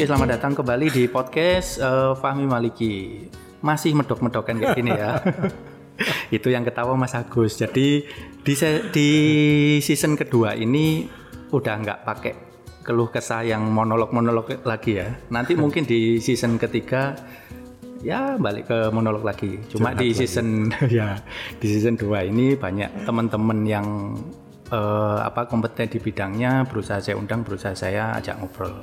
Oke, selamat datang kembali di podcast uh, Fahmi Maliki. Masih medok-medokan kayak gini ya. Itu yang ketawa Mas Agus. Jadi di di season kedua ini udah nggak pakai keluh kesah yang monolog-monolog lagi ya. Nanti mungkin di season ketiga ya balik ke monolog lagi. Cuma Curhat di season lagi. ya di season 2 ini banyak teman-teman yang uh, apa kompeten di bidangnya berusaha saya undang, berusaha saya ajak ngobrol.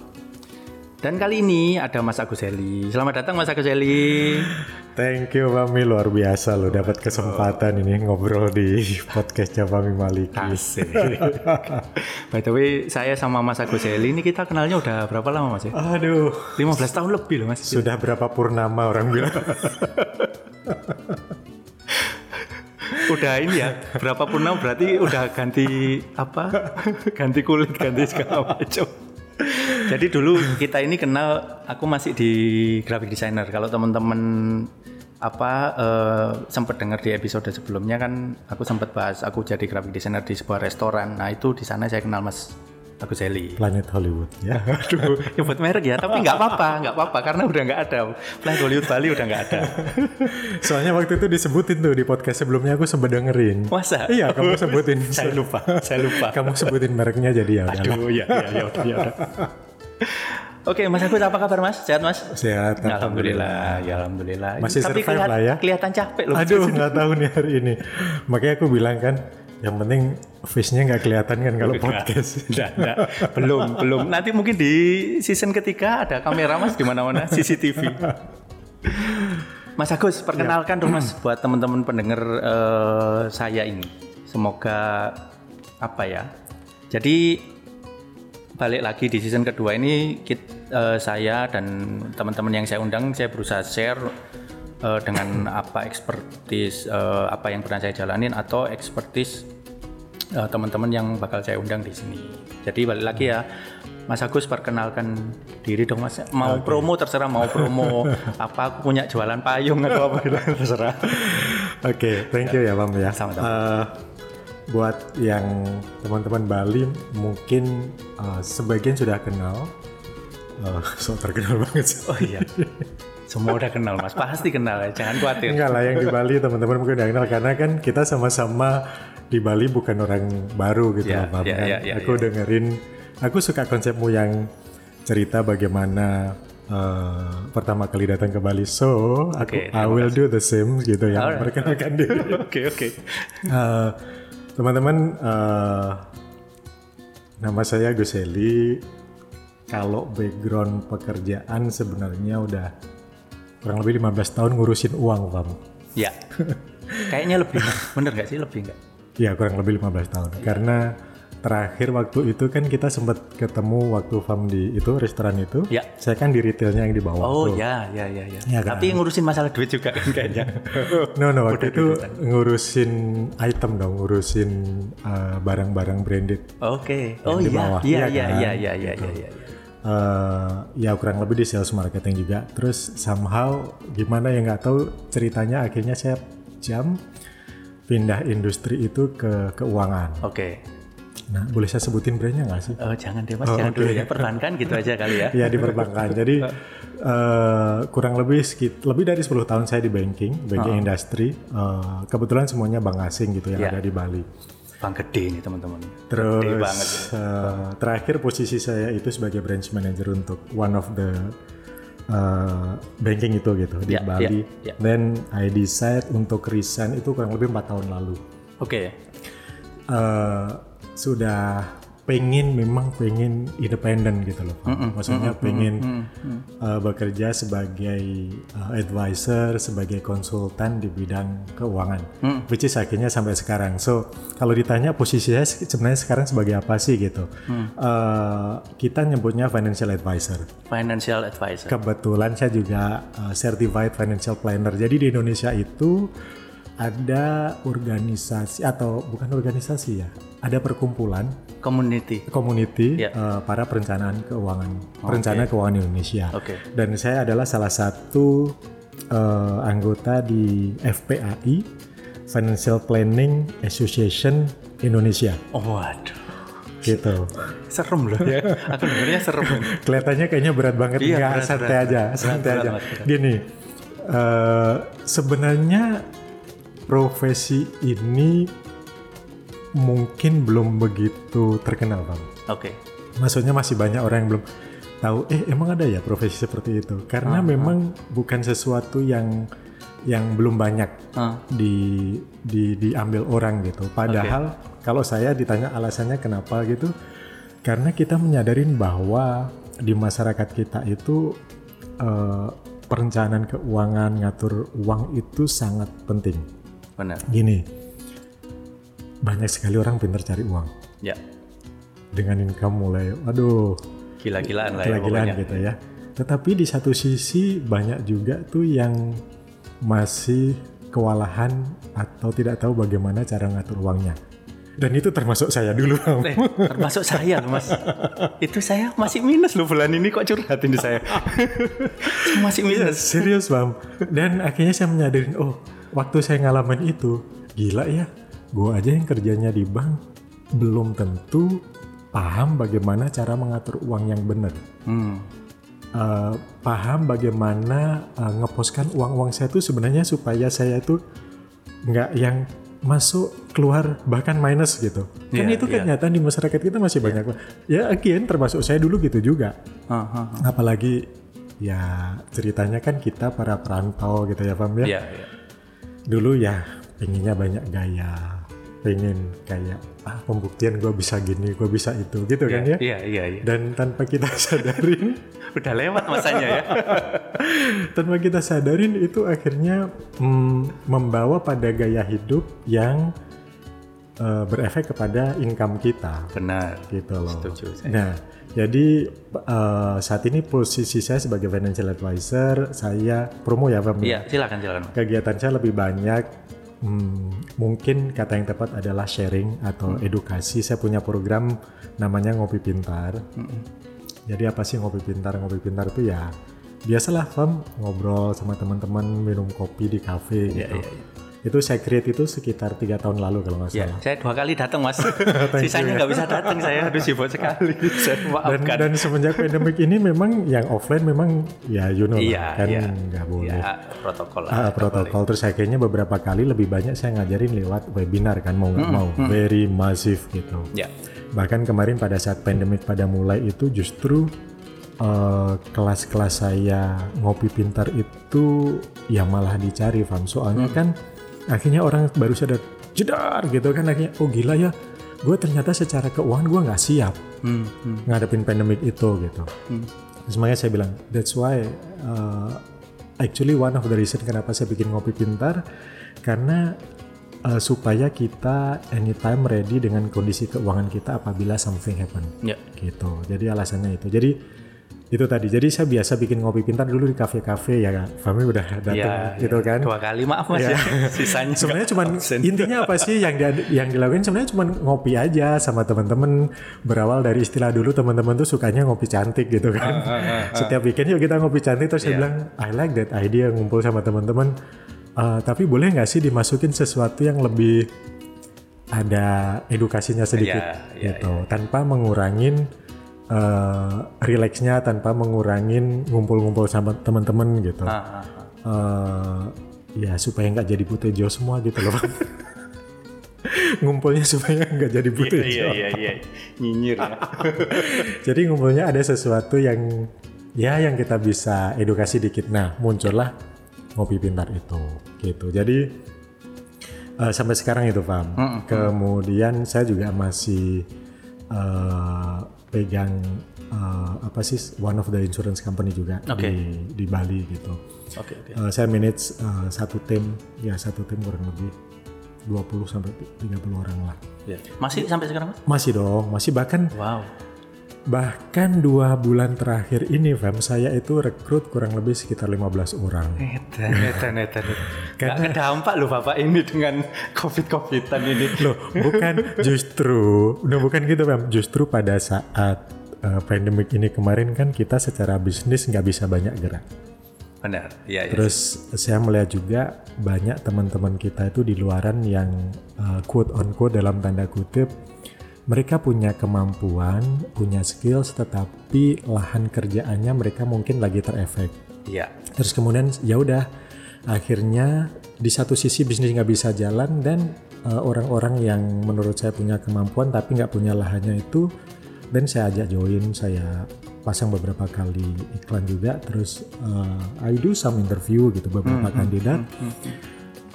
Dan kali ini ada Mas Agus Heli. Selamat datang Mas Agus Heli. Thank you Mami luar biasa lo dapat kesempatan ini ngobrol di podcastnya Mami Maliki. Asik. By the way, saya sama Mas Agus Heli ini kita kenalnya udah berapa lama Mas ya? Aduh, 15 tahun lebih loh Mas. Sudah berapa purnama orang bilang. udah ini ya berapa purnama berarti udah ganti apa ganti kulit ganti segala macam jadi dulu kita ini kenal aku masih di graphic designer. Kalau teman-teman apa uh, sempat dengar di episode sebelumnya kan aku sempat bahas aku jadi graphic designer di sebuah restoran. Nah, itu di sana saya kenal Mas Agus Heli. Planet Hollywood ya. Aduh, ya buat merek ya, tapi nggak apa-apa, nggak apa-apa karena udah nggak ada. Planet Hollywood Bali udah nggak ada. Soalnya waktu itu disebutin tuh di podcast sebelumnya aku sempat dengerin. Masa? Iya, kamu sebutin. saya lupa, saya lupa. kamu sebutin mereknya jadi ya udah. Aduh, ya, ya, ya udah, ya udah. Oke, Mas Agus apa kabar Mas? Sehat Mas? Sehat. Alhamdulillah, ya alhamdulillah. Masih Tapi survive lah ya. Kelihatan capek loh. Aduh, nggak tahu nih hari ini. Makanya aku bilang kan, yang penting face-nya nggak kelihatan kan kalau podcast. Enggak, enggak. Belum, belum. Nanti mungkin di season ketiga ada kamera Mas di mana-mana CCTV. Mas Agus, perkenalkan dong Mas buat teman-teman pendengar uh, saya ini. Semoga apa ya? Jadi balik lagi di season kedua ini kita, uh, eh, saya dan teman-teman yang saya undang saya berusaha share uh, dengan apa ekspertis uh, apa yang pernah saya jalanin atau ekspertis uh, teman-teman yang bakal saya undang di sini. Jadi balik lagi ya, Mas Agus perkenalkan diri dong Mas. Mau okay. promo terserah, mau promo apa aku punya jualan payung atau apa gitu terserah. Oke, okay, thank you ya Bang ya. Sama-sama. Uh, buat yang teman-teman Bali mungkin uh, sebagian sudah kenal. Uh, so terkenal banget. Oh iya. Semua udah kenal mas, pasti kenal ya, jangan khawatir. Enggak lah yang di Bali teman-teman mungkin udah kenal karena kan kita sama-sama di Bali bukan orang baru gitu yeah, loh, yeah. Yeah, yeah, aku yeah. dengerin, aku suka konsepmu yang cerita bagaimana uh, pertama kali datang ke Bali. So, aku okay, I will do the same gitu ya, right. perkenalkan diri. Oke oke. Okay, uh, teman-teman, uh, nama saya Gus Heli. Kalau background pekerjaan sebenarnya udah kurang lebih 15 tahun ngurusin uang, Pak. Ya. Kayaknya lebih, bener gak sih? Lebih gak? Iya, kurang lebih 15 tahun. Ya. Karena terakhir waktu itu kan kita sempat ketemu waktu Fam di itu restoran itu. Ya. Saya kan di retailnya yang di bawah. Oh tuh. ya, ya, ya, ya. ya kan? Tapi ngurusin masalah duit juga kan kayaknya. no, no, waktu itu ngurusin item dong, ngurusin uh, barang-barang branded. Oke. Okay. Oh iya, iya, iya, kan? iya, iya, iya, iya, iya uh, ya kurang lebih di sales marketing juga terus somehow gimana ya nggak tahu ceritanya akhirnya saya jam pindah industri itu ke keuangan oke okay. Nah, boleh saya sebutin brandnya nggak sih? Oh, jangan deh mas, oh, jangan okay. dulu ya. Perbankan gitu aja kali ya. Iya di perbankan. Jadi uh, kurang lebih sekit, lebih dari 10 tahun saya di banking, banking -huh. industry. Uh, kebetulan semuanya bank asing gitu yang yeah. ada di Bali. Bank gede nih teman-teman. Terus gede banget, ya. uh, terakhir posisi saya itu sebagai branch manager untuk one of the uh, banking itu gitu di yeah, Bali. Yeah, yeah. Then I decide untuk resign itu kurang lebih empat tahun lalu. Oke. Okay. Uh, sudah pengen memang pengen independen gitu loh Mm -mm, maksudnya mm -mm, pengen mm -mm. Uh, bekerja sebagai uh, advisor sebagai konsultan di bidang keuangan mm. which is akhirnya sampai sekarang so kalau ditanya posisi saya sebenarnya sekarang sebagai apa sih gitu mm. uh, kita nyebutnya financial advisor financial advisor kebetulan saya juga uh, certified financial planner jadi di Indonesia itu ada organisasi atau bukan organisasi ya, ada perkumpulan community community yeah. Ya. uh, para perencanaan keuangan, perencana keuangan Indonesia. Okay. Dan saya adalah salah satu uh, anggota di FPAI Financial Planning Association Indonesia. Oh, waduh. gitu. serem loh ya. Aku dengarnya serem. Kelihatannya kayaknya berat banget. Iya, Nggak, berat, santai berat, aja, berat, santai berat aja. banget, berat. Gini, eh, sebenarnya profesi ini mungkin belum begitu terkenal, Bang. Oke. Maksudnya masih banyak orang yang belum tahu. Eh, emang ada ya profesi seperti itu? Karena memang bukan sesuatu yang yang belum banyak Ah. di, di diambil orang gitu. Padahal kalau saya ditanya alasannya kenapa gitu, karena kita menyadarin bahwa di masyarakat kita itu eh, perencanaan keuangan, ngatur uang itu sangat penting. Benar. Gini, banyak sekali orang pintar cari uang Ya. dengan income mulai, aduh Gila-gilaan lah ya gila-gilaan pokoknya. gitu ya. Tetapi di satu sisi banyak juga tuh yang masih kewalahan atau tidak tahu bagaimana cara ngatur uangnya. Dan itu termasuk saya dulu. Eh, termasuk saya loh mas. Itu saya masih minus loh bulan ini kok curhat ini saya. Masih minus. Serius bang. Dan akhirnya saya menyadarin, oh waktu saya ngalamin itu, gila ya. Gue aja yang kerjanya di bank belum tentu paham bagaimana cara mengatur uang yang benar. Hmm. Eh, paham bagaimana eh, ngeposkan uang-uang saya itu sebenarnya supaya saya itu nggak yang masuk keluar bahkan minus gitu. Kan Iya, itu iya. kenyataan di masyarakat kita masih banyak. Ya again termasuk saya dulu gitu juga. Ah, ah. Apalagi ya ceritanya kan kita para perantau gitu ya Pam ya. Iya, iya. Dulu ya pengennya banyak gaya, pengen kayak ah pembuktian gue bisa gini, gue bisa itu gitu kan ya. Iya, iya, iya. Dan tanpa kita sadarin Udah lewat masanya ya. tanpa kita sadarin itu akhirnya mm, membawa pada gaya hidup yang eh, berefek kepada income kita Benar. gitu loh. Setuju saya. Nah, jadi eh, saat ini posisi saya sebagai financial advisor, saya promo ya Bang. Iya, silakan silakan. Kegiatan saya lebih banyak hmm, mungkin kata yang tepat adalah sharing atau edukasi. Saya punya program namanya Ngopi Pintar. Jadi apa sih ngopi pintar? Ngopi pintar itu ya biasalah Fam ngobrol sama teman-teman minum kopi di kafe Iya, gitu. iya, iya. Itu saya create itu sekitar tiga tahun lalu kalau nggak Ya, salah. saya dua kali datang mas. Sisanya nggak bisa datang saya. Aduh sibuk sekali. saya Dan, maafkan. dan semenjak pandemik ini memang yang offline memang ya you know lah, Iya, kan iya. nggak boleh. Ya, protokol lah. Ah, protokol terus akhirnya beberapa kali lebih banyak saya ngajarin lewat webinar kan mau Hmm, nggak mau very masif gitu. Ya. Bahkan kemarin pada saat pandemik pada mulai itu justru eh, kelas-kelas saya ngopi pintar itu ya malah dicari Fam. Soalnya Hmm. kan akhirnya orang baru sadar jedar gitu kan akhirnya oh gila ya gue ternyata secara keuangan gue nggak siap Hmm, hmm, ngadepin pandemik itu gitu. hmm. Terus makanya saya bilang that's why uh, actually one of the reason kenapa saya bikin ngopi pintar karena uh, supaya kita anytime ready dengan kondisi keuangan kita apabila something happen Ya. gitu. Jadi alasannya itu. Jadi itu tadi. Jadi saya biasa bikin ngopi pintar dulu di kafe-kafe ya kan. Fahmi udah datang Ya, gitu kan. Dua kali maaf mas Ya. ya. Sisanya Sebenarnya cuman absen. intinya apa sih yang dia- yang dilakukan sebenarnya cuman ngopi aja sama teman-teman berawal dari istilah dulu teman-teman tuh sukanya ngopi cantik gitu kan. Setiap weekend yuk kita ngopi cantik terus saya Iya. bilang I like that idea ngumpul sama teman-teman. Eh, tapi boleh nggak sih dimasukin sesuatu yang lebih ada edukasinya sedikit Iya, iya, gitu tanpa mengurangin eh rileksnya tanpa mengurangin ngumpul-ngumpul sama teman-teman gitu. Ah, ah, ah. eh ya supaya nggak jadi butejo semua gitu loh ngumpulnya supaya nggak jadi butejo Iya iya iya. Nyinyir ya. jadi ngumpulnya ada sesuatu yang ya yang kita bisa edukasi dikit. Nah muncullah ngopi pintar itu gitu. Jadi eh, sampai sekarang itu paham kemudian saya juga masih eh, pegang eh, apa sih one of the insurance company juga Oke. di di Bali gitu Oke oke. Eh, saya manage eh, satu tim ya satu tim kurang lebih 20 sampai 30 orang lah. Ya. Masih sampai sekarang mas? Masih dong, masih bahkan Wow. Bahkan dua bulan terakhir ini Fam saya itu rekrut kurang lebih sekitar 15 orang. Edan, edan, edan. Gak kedampak loh bapak ini dengan covid-covidan ini. Loh, bukan justru, udah bukan gitu Fam. Justru pada saat eh, pandemik ini kemarin kan kita secara bisnis nggak bisa banyak gerak. Benar. Iya iya. Terus saya melihat juga banyak teman-teman kita itu di luaran yang uh, quote on quote dalam tanda kutip mereka punya kemampuan, punya skills, tetapi lahan kerjaannya mereka mungkin lagi terefek. Iya. Terus kemudian ya udah, akhirnya di satu sisi bisnis nggak bisa jalan dan uh, orang-orang yang menurut saya punya kemampuan tapi nggak punya lahannya itu, dan saya ajak join, saya pasang beberapa kali iklan juga, terus uh, I do some interview gitu beberapa kandidat,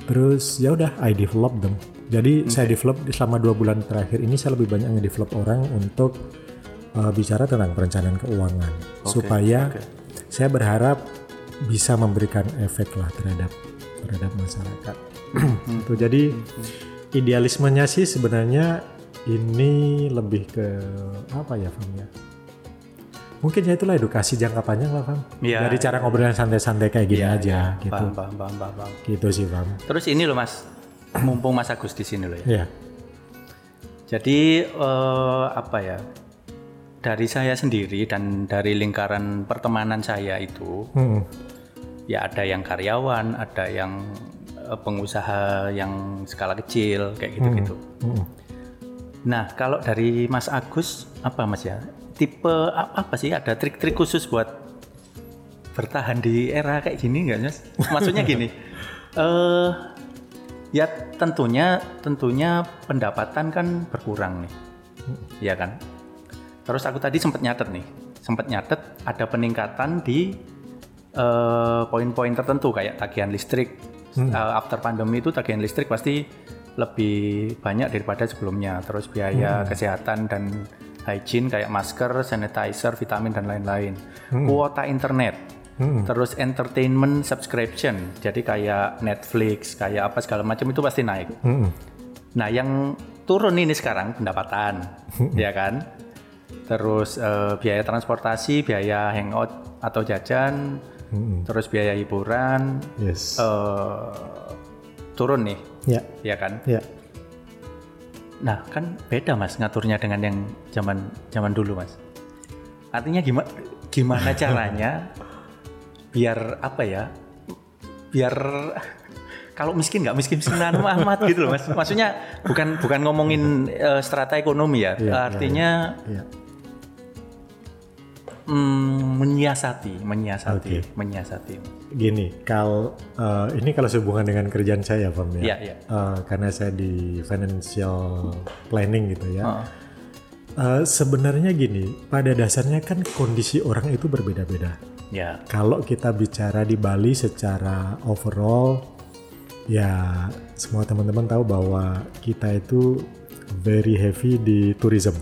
terus ya udah I develop them. Jadi saya develop selama dua bulan terakhir ini saya lebih banyak nge-develop orang untuk uh, bicara tentang perencanaan keuangan supaya oke. saya berharap bisa memberikan efek lah terhadap terhadap masyarakat. Itu jadi idealismenya sih sebenarnya ini lebih ke apa ya Fam ya? Mungkin ya itulah edukasi jangka panjang lah Fam. Iya. Dari cara ngobrol yang santai-santai kayak gini aja gitu. Paham, paham, paham, paham, paham. Gitu sih Fam. Terus ini loh Mas, mumpung Mas Agus di sini loh ya. Iya. Jadi eh, apa ya? Dari saya sendiri dan dari lingkaran pertemanan saya itu, Hmm. ya ada yang karyawan, ada yang eh, pengusaha yang skala kecil kayak gitu-gitu. Hmm. Nah, kalau dari Mas Agus apa Mas ya? Tipe apa sih? Ada trik-trik khusus buat bertahan di era kayak gini nggak Mas? Maksudnya gini, eh ya tentunya tentunya pendapatan kan berkurang nih, ya kan? Terus aku tadi sempat nyatet nih, sempat nyatet ada peningkatan di eh, poin-poin tertentu kayak tagihan listrik. Eh, after pandemi itu tagihan listrik pasti lebih banyak daripada sebelumnya. Terus biaya kesehatan dan hygiene kayak masker, sanitizer, vitamin dan lain-lain. Kuota internet. Terus entertainment subscription. Jadi kayak Netflix, kayak apa segala macam itu pasti naik. Hmm. Nah, yang turun ini sekarang pendapatan, ya kan? Terus eh, biaya transportasi, biaya hangout atau jajan, Hmm. terus biaya hiburan Yes. eh, turun nih, Ya. ya kan? Ya. Nah, kan beda Mas ngaturnya dengan yang zaman zaman dulu, Mas. Artinya gimana gimana caranya biar apa ya? Biar kalau miskin nggak miskin miskinan amat gitu loh, Mas. Maksudnya bukan bukan ngomongin eh, strata ekonomi ya. Iya, iya, Artinya Ya. mm, menyiasati, menyiasati, Oke. menyiasati. Gini, kalau eh, ini kalau sehubungan dengan kerjaan saya, Fam ya. Iya, iya. Eh, karena saya di financial planning gitu ya. Heeh. Eh, sebenarnya gini, pada dasarnya kan kondisi orang itu berbeda-beda. Ya, Kalau kita bicara di Bali secara overall, ya semua teman-teman tahu bahwa kita itu very heavy di tourism.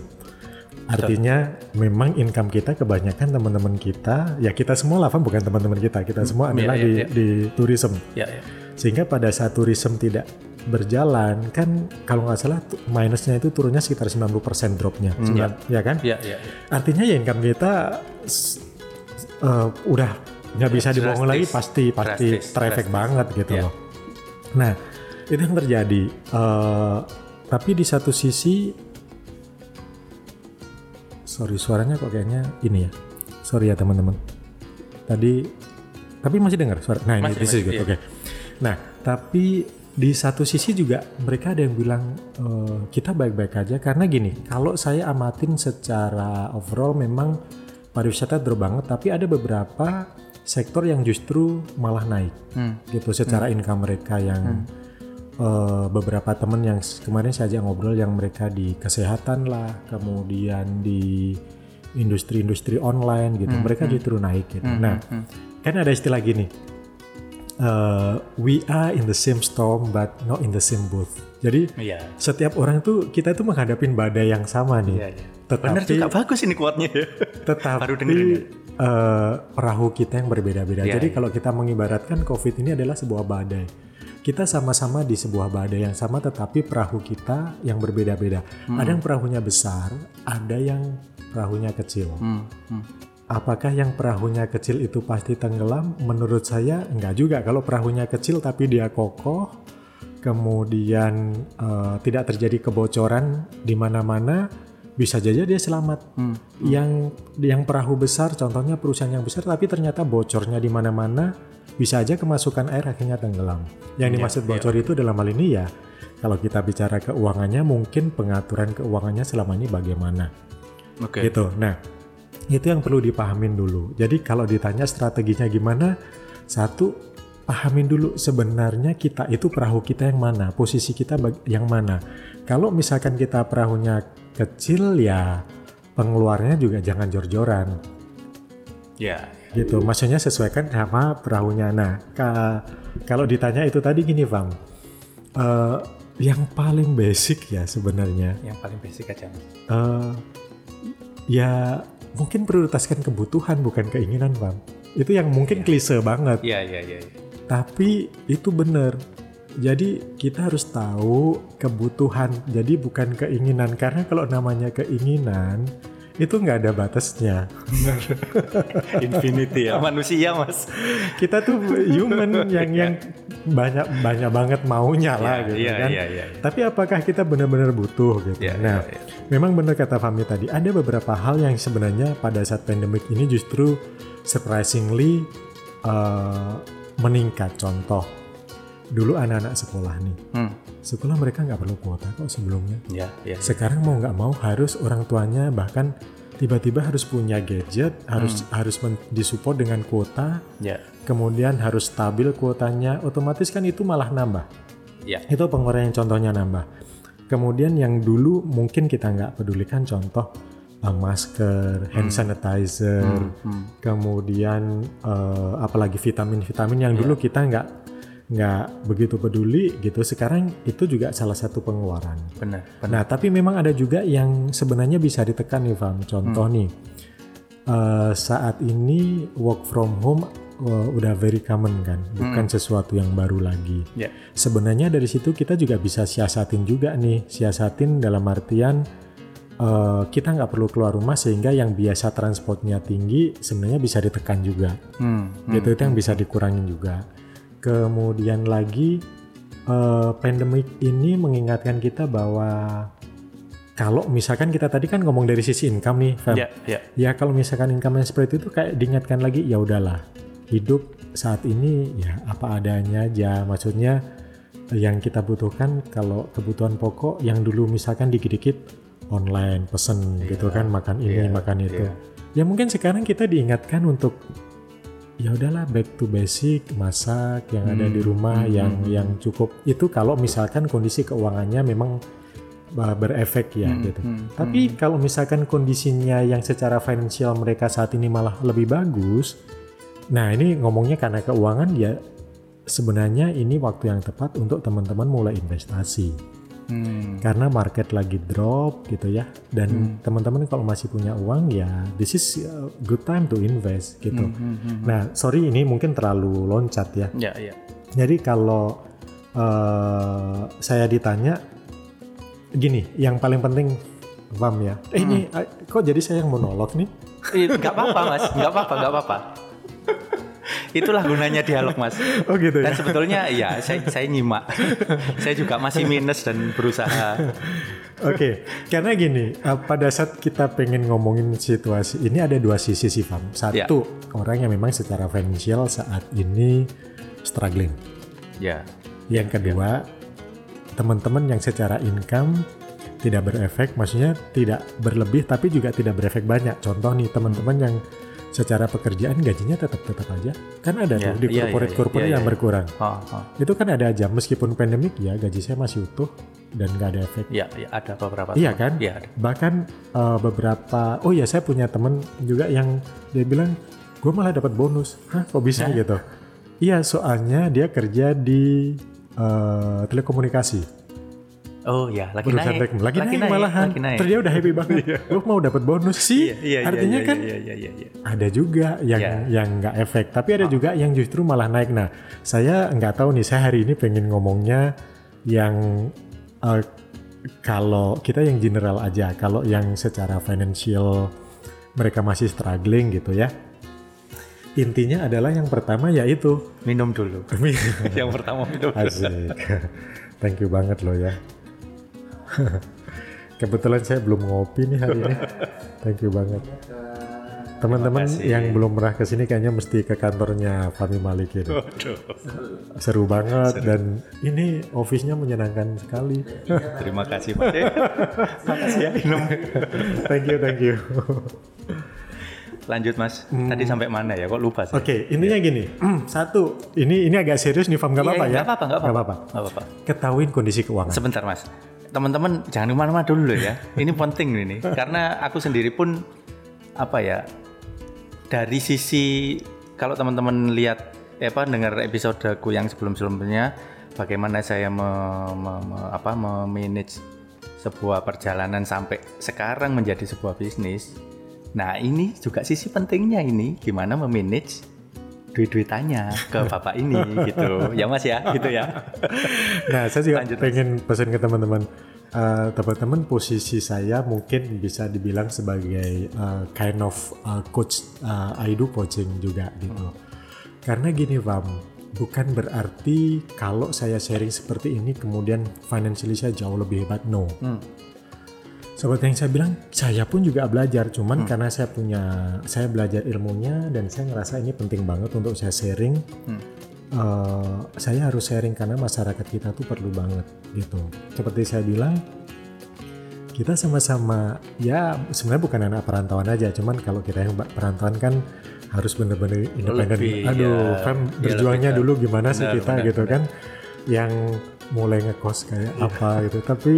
Artinya memang income kita kebanyakan teman-teman kita, ya kita semua lah, bukan teman-teman kita, kita semua adalah iya, di, iya. di tourism. ya, ya. Sehingga pada saat tourism tidak berjalan, kan kalau nggak salah minusnya itu turunnya sekitar 90% dropnya, Sembilan- ya kan? Ya, ya, ya. Artinya ya income kita eh, udah nggak bisa dibohong lagi, pasti pasti Drastis, terefek banget gitu Iya. loh. Nah itu yang terjadi. Eh, tapi di satu sisi, sorry suaranya kok kayaknya ini ya. Sorry ya teman-teman. Tadi tapi masih dengar suara. Nah ini Masih, this is masih, good. iya. Oke. Nah tapi di satu sisi juga mereka ada yang bilang eh, kita baik-baik aja karena gini. Kalau saya amatin secara overall memang pariwisata drop banget. Tapi ada beberapa sektor yang justru malah naik Hmm. gitu secara income mereka yang eh, beberapa temen yang kemarin saya ajak ngobrol yang mereka di kesehatan lah kemudian di industri-industri online gitu mereka justru naik gitu nah kan ada istilah gini eh, we are in the same storm but not in the same boat jadi Iya. setiap orang tuh kita tuh menghadapin badai yang sama nih Iya, iya. Tetapi- Bener juga bagus ini kuatnya ya. tetapi Baru dengerin ya. eh, perahu kita yang berbeda-beda. Iya, Jadi iya. kalau kita mengibaratkan COVID ini adalah sebuah badai. Kita sama-sama di sebuah badai yang sama, tetapi perahu kita yang berbeda-beda. Hmm. Ada yang perahunya besar, ada yang perahunya kecil. Hmm, hmm. Apakah yang perahunya kecil itu pasti tenggelam? Menurut saya enggak juga. Kalau perahunya kecil tapi dia kokoh, kemudian eh, tidak terjadi kebocoran di mana-mana, bisa saja dia selamat. Hmm. Yang yang perahu besar, contohnya perusahaan yang besar, tapi ternyata bocornya di mana-mana, bisa aja kemasukan air akhirnya tenggelam. Yang dimaksud bocor itu dalam hal ini ya, kalau kita bicara keuangannya mungkin pengaturan keuangannya selama ini bagaimana Oke. gitu. Nah, itu yang perlu dipahamin dulu. Jadi kalau ditanya strateginya gimana, satu pahamin dulu sebenarnya kita itu perahu kita yang mana, posisi kita bag- yang mana. Kalau misalkan kita perahunya kecil ya pengeluarannya juga jangan jor-joran Ya. gitu. Maksudnya sesuaikan sama perahunya. Nah, ka- kalau ditanya itu tadi gini, Bang. Eh, yang paling basic ya sebenarnya Yang paling basic aja. Eh ya mungkin prioritaskan kebutuhan bukan keinginan bang itu yang mungkin klise banget Iya, iya, iya. iya. tapi itu benar jadi kita harus tahu kebutuhan jadi bukan keinginan karena kalau namanya keinginan itu nggak ada batasnya Infinity ya. Manusia, Mas. kita tuh human yang yang banyak banyak banget maunya lah Iya, gitu iya, kan iya, iya. tapi apakah kita benar-benar butuh gitu Iya, nah iya, iya. Memang benar kata Fahmi tadi, ada beberapa hal yang sebenarnya pada saat pandemik ini justru surprisingly uh, meningkat. Contoh, dulu anak-anak sekolah nih, Hmm. sekolah mereka nggak perlu kuota kok sebelumnya. Ya, ya. Sekarang mau nggak mau harus orang tuanya bahkan tiba-tiba harus punya gadget, harus harus men- disupport dengan kuota, Ya. kemudian harus stabil kuotanya, otomatis kan itu malah nambah. Ya. Itu pengeluaran yang contohnya nambah. Kemudian yang dulu mungkin kita nggak pedulikan contoh uh, masker, hand sanitizer, Hmm. kemudian uh, apalagi vitamin-vitamin yang dulu kita nggak nggak begitu peduli gitu. Sekarang itu juga salah satu pengeluaran. Benar, benar. Nah, tapi memang ada juga yang sebenarnya bisa ditekan nih, Fam. Contoh nih, eh, saat ini work from home eh, udah very common kan, bukan sesuatu yang baru lagi. Ya. Sebenarnya dari situ kita juga bisa siasatin juga nih, siasatin dalam artian eh, kita nggak perlu keluar rumah sehingga yang biasa transportnya tinggi sebenarnya bisa ditekan juga. Hmm. Gitu itu yang bisa dikurangin juga. Kemudian lagi eh, pandemik ini mengingatkan kita bahwa kalau misalkan kita tadi kan ngomong dari sisi income nih, Fam. Ya, ya. Ya kalau misalkan income yang seperti itu kayak diingatkan lagi ya udahlah hidup saat ini ya apa adanya aja. Maksudnya yang kita butuhkan kalau kebutuhan pokok yang dulu misalkan dikit-dikit online pesen gitu kan makan ini iya, makan itu. iya. Ya mungkin sekarang kita diingatkan untuk ya udahlah back to basic masak yang ada Hmm, di rumah yang yang cukup. Itu kalau misalkan kondisi keuangannya memang berefek ya gitu. hmm, Tapi kalau misalkan kondisinya yang secara finansial mereka saat ini malah lebih bagus, nah ini ngomongnya karena keuangan ya sebenarnya ini waktu yang tepat untuk teman-teman mulai investasi Hmm. karena market lagi drop gitu ya dan teman-teman kalau masih punya uang ya this is a good time to invest gitu. Hmm, Nah sorry ini mungkin terlalu loncat ya. Ya, ya. Jadi kalau eh, saya ditanya gini, yang paling penting Vam ya. Eh ini eh, kok jadi saya yang monolog nih? Nggak apa-apa, Mas. Nggak apa-apa, nggak apa-apa. Itulah gunanya dialog, Mas. Oh gitu Dan ya. sebetulnya ya saya saya nyimak. saya juga masih minus dan berusaha. Oke, karena gini, eh, pada saat kita pengen ngomongin situasi ini ada dua sisi sih Vam. Satu orang yang memang secara finansial saat ini struggling. Ya. Yang kedua, teman-teman yang secara income tidak berefek, maksudnya tidak berlebih tapi juga tidak berefek banyak. Contoh nih teman-teman yang secara pekerjaan gajinya tetap tetap aja, kan ada Ya, tuh di iya, iya, corporate iya, corporate iya, yang iya. berkurang. Oh, oh. Itu kan ada aja, meskipun pandemik ya gaji saya masih utuh dan nggak ada efek. Ya, ya, ada beberapa. Iya kan? Iya, ada. Bahkan eh, beberapa, oh ya saya punya temen juga yang dia bilang, gue malah dapat bonus. Hah, kok bisa gitu? Iya, soalnya dia kerja di eh, telekomunikasi. Oh ya, lagi Perusahaan naik. teknologi. lagi, naik, malahan. Lagi naik. Terus dia udah happy banget. Gue mau dapat bonus sih. Iya, iya, iya, Artinya iya, kan iya, iya, iya, iya. ada juga yang Iya. yang nggak efek, tapi ada juga yang justru malah naik. Nah, saya nggak tahu nih. Saya hari ini pengen ngomongnya yang eh, kalau kita yang general aja. Kalau yang secara financial mereka masih struggling gitu ya. Intinya adalah yang pertama yaitu Minum dulu. Yang pertama minum. Asik. Thank you banget loh ya. Kebetulan saya belum ngopi nih hari ini. Thank you banget. teman-teman kasih. yang belum pernah ke sini kayaknya mesti ke kantornya Fami Malik ini. Seru banget dan ini office-nya menyenangkan sekali. Terima kasih Pak. Makasih ya minum. thank you, thank you. Lanjut Mas. Tadi sampai mana ya? Kok lupa saya? Oke, intinya gini. Satu, ini ini agak serius nih, Fam. Gak Iya, apa-apa iya, ya? nggak apa-apa. Nggak apa-apa. Ketahuin kondisi keuangan. Sebentar Mas. Teman-teman jangan ke mana-mana dulu ya. Ini penting ini. Karena aku sendiri pun apa ya dari sisi kalau teman-teman lihat eh, apa dengar episodeku yang sebelum-sebelumnya bagaimana saya me, me- me- apa memanage sebuah perjalanan sampai sekarang menjadi sebuah bisnis. Nah ini juga sisi pentingnya ini gimana memanage duit-duitannya ke bapak ini gitu ya mas ya gitu ya Nah, saya juga Lanjut, Mas. pengen pesan ke teman-teman. Eh, teman-teman posisi saya mungkin bisa dibilang sebagai eh, kind of eh, coach eh, I do coaching juga gitu. Karena gini, Vam, bukan berarti kalau saya sharing seperti ini kemudian financially saya jauh lebih hebat. No. Seperti yang saya bilang, saya pun juga belajar, cuman karena saya punya, saya belajar ilmunya dan saya ngerasa ini penting banget untuk saya sharing. eh, saya harus sharing karena masyarakat kita tuh perlu banget gitu. Seperti saya bilang, kita sama-sama ya sebenarnya bukan anak perantauan aja, cuman kalau kita yang perantauan kan harus bener-bener independen. Aduh, ya, kan ya, berjuangnya lebih ke- dulu gimana sih benar, kita benar, gitu kan? Yang mulai ngekos kayak apa gitu. Tapi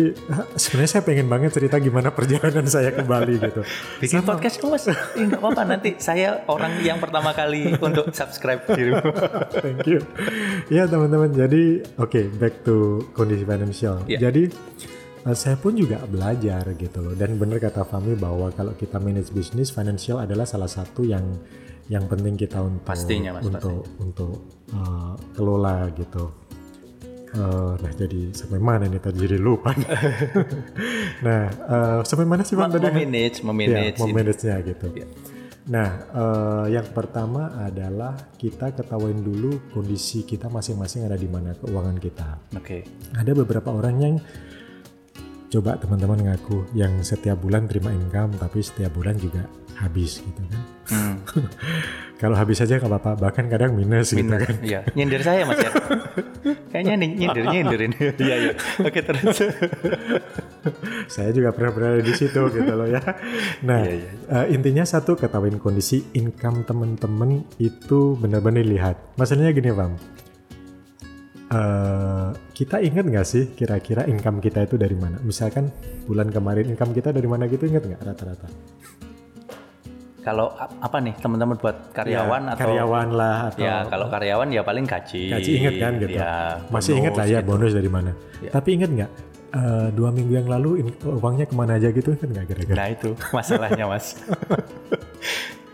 sebenarnya saya pengen banget cerita gimana perjalanan saya ke Bali gitu. bikin podcast dong mas nggak apa-apa nanti saya orang yang pertama kali untuk subscribe gitu Thank you. Ya teman-teman, jadi oke back to kondisi financial. Iya. Jadi uh, saya pun juga belajar gitu loh. Dan benar kata Fami bahwa kalau kita manage bisnis, financial adalah salah satu yang yang penting kita untuk Pastinya, Mas, untuk untuk uh, kelola gitu. Uh, nah jadi sampai mana nih tadi jadi lupa. nah uh, sampai mana sih Bang tadi? memanage Ya, memanage ini. memanage-nya gitu. Iya. Nah, eh, yang pertama adalah kita ketahuin dulu kondisi kita masing-masing ada di mana keuangan kita. oke Ada beberapa orang yang coba teman-teman ngaku yang setiap bulan terima income tapi setiap bulan juga habis gitu kan. Hmm, Kalau habis aja nggak apa-apa, bahkan kadang minus, gitu minus kan. iya nyindir saya mas ya kayaknya nih nyindir nyindir ini iya iya oke terus Saya juga pernah berada di situ gitu loh ya. Nah, Iya, iya. eh, intinya satu ketahuin kondisi income teman-teman itu benar-benar lihat. Masalahnya gini, Bang. Eh, kita ingat nggak sih kira-kira income kita itu dari mana? Misalkan bulan kemarin income kita dari mana gitu ingat nggak rata-rata? Kalau apa nih teman-teman buat karyawan Ya, atau karyawan lah atau ya kalau karyawan ya paling gaji gaji inget kan gitu. ya, Masih ingat lah ya gitu. bonus dari mana. Ya. Tapi ingat nggak eh, dua minggu yang lalu in- uangnya ke mana aja gitu kan nggak kira-kira? Nah itu masalahnya mas.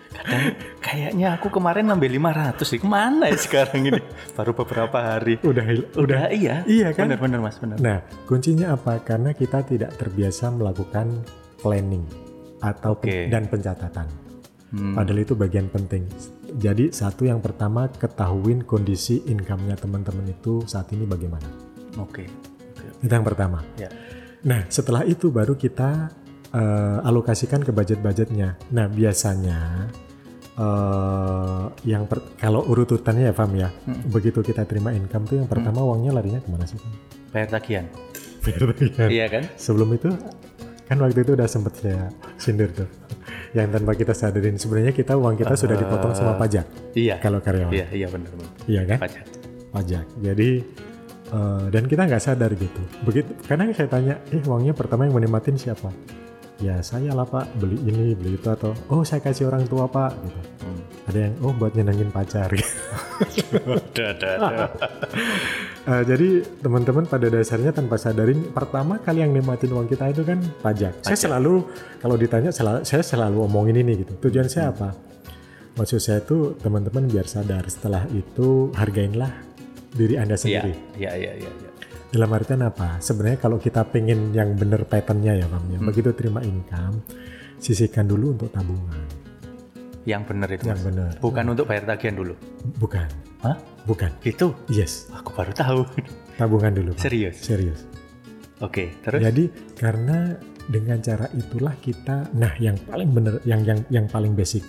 Kadang kayaknya aku kemarin ngambil 500 sih ke mana ya sekarang ini? Baru beberapa hari. Udah Udah iya. Iya kan? Bener-bener mas bener. Nah, kuncinya apa? Karena kita tidak terbiasa melakukan planning atau pen- dan pencatatan. Hmm. Padahal itu bagian penting. Jadi satu yang pertama ketahuin kondisi income-nya teman-teman itu saat ini bagaimana. Oke. Itu yang pertama. Ya. Nah, setelah itu baru kita eh, alokasikan ke budget-budgetnya. Nah, biasanya eh, yang per- kalau urutannya ya, Fam ya. Begitu kita terima income tuh yang pertama uangnya larinya ke mana sih? Bayar tagihan. Bayar Iya kan? sebelum itu kan waktu itu udah sempet saya sindir tuh yang tanpa kita sadarin sebenarnya kita uang kita sudah dipotong sama pajak Iya. kalau karyawan Iya iya bener bener. iya kan Pajak. pajak jadi eh, dan kita nggak sadar gitu begitu karena saya tanya eh uangnya pertama yang menikmatin siapa ya saya lah pak beli ini beli itu atau oh saya kasih orang tua pak gitu Hmm. ada yang oh buat nyenengin pacar ada. Eh, jadi teman-teman pada dasarnya tanpa sadarin pertama kali yang nikmatin uang kita itu kan pajak. Saya selalu kalau ditanya selalu, saya selalu omongin ini gitu. Tujuan saya apa? Maksud saya tuh teman-teman biar sadar setelah itu hargainlah diri anda Iya sendiri. iya iya iya. iya. Dalam artian apa? Sebenarnya kalau kita pengen yang bener patternnya ya Bang ya. Begitu terima income, sisihkan dulu untuk tabungan. Yang bener itu Yang benar. Bukan untuk bayar tagihan dulu. Bukan. Hah? Bukan. Gitu? Yes. Aku baru tahu. Tabungan dulu. Bang. Serius. Serius. Oke terus. Jadi karena dengan cara itulah kita, nah yang paling bener, yang yang yang paling basic,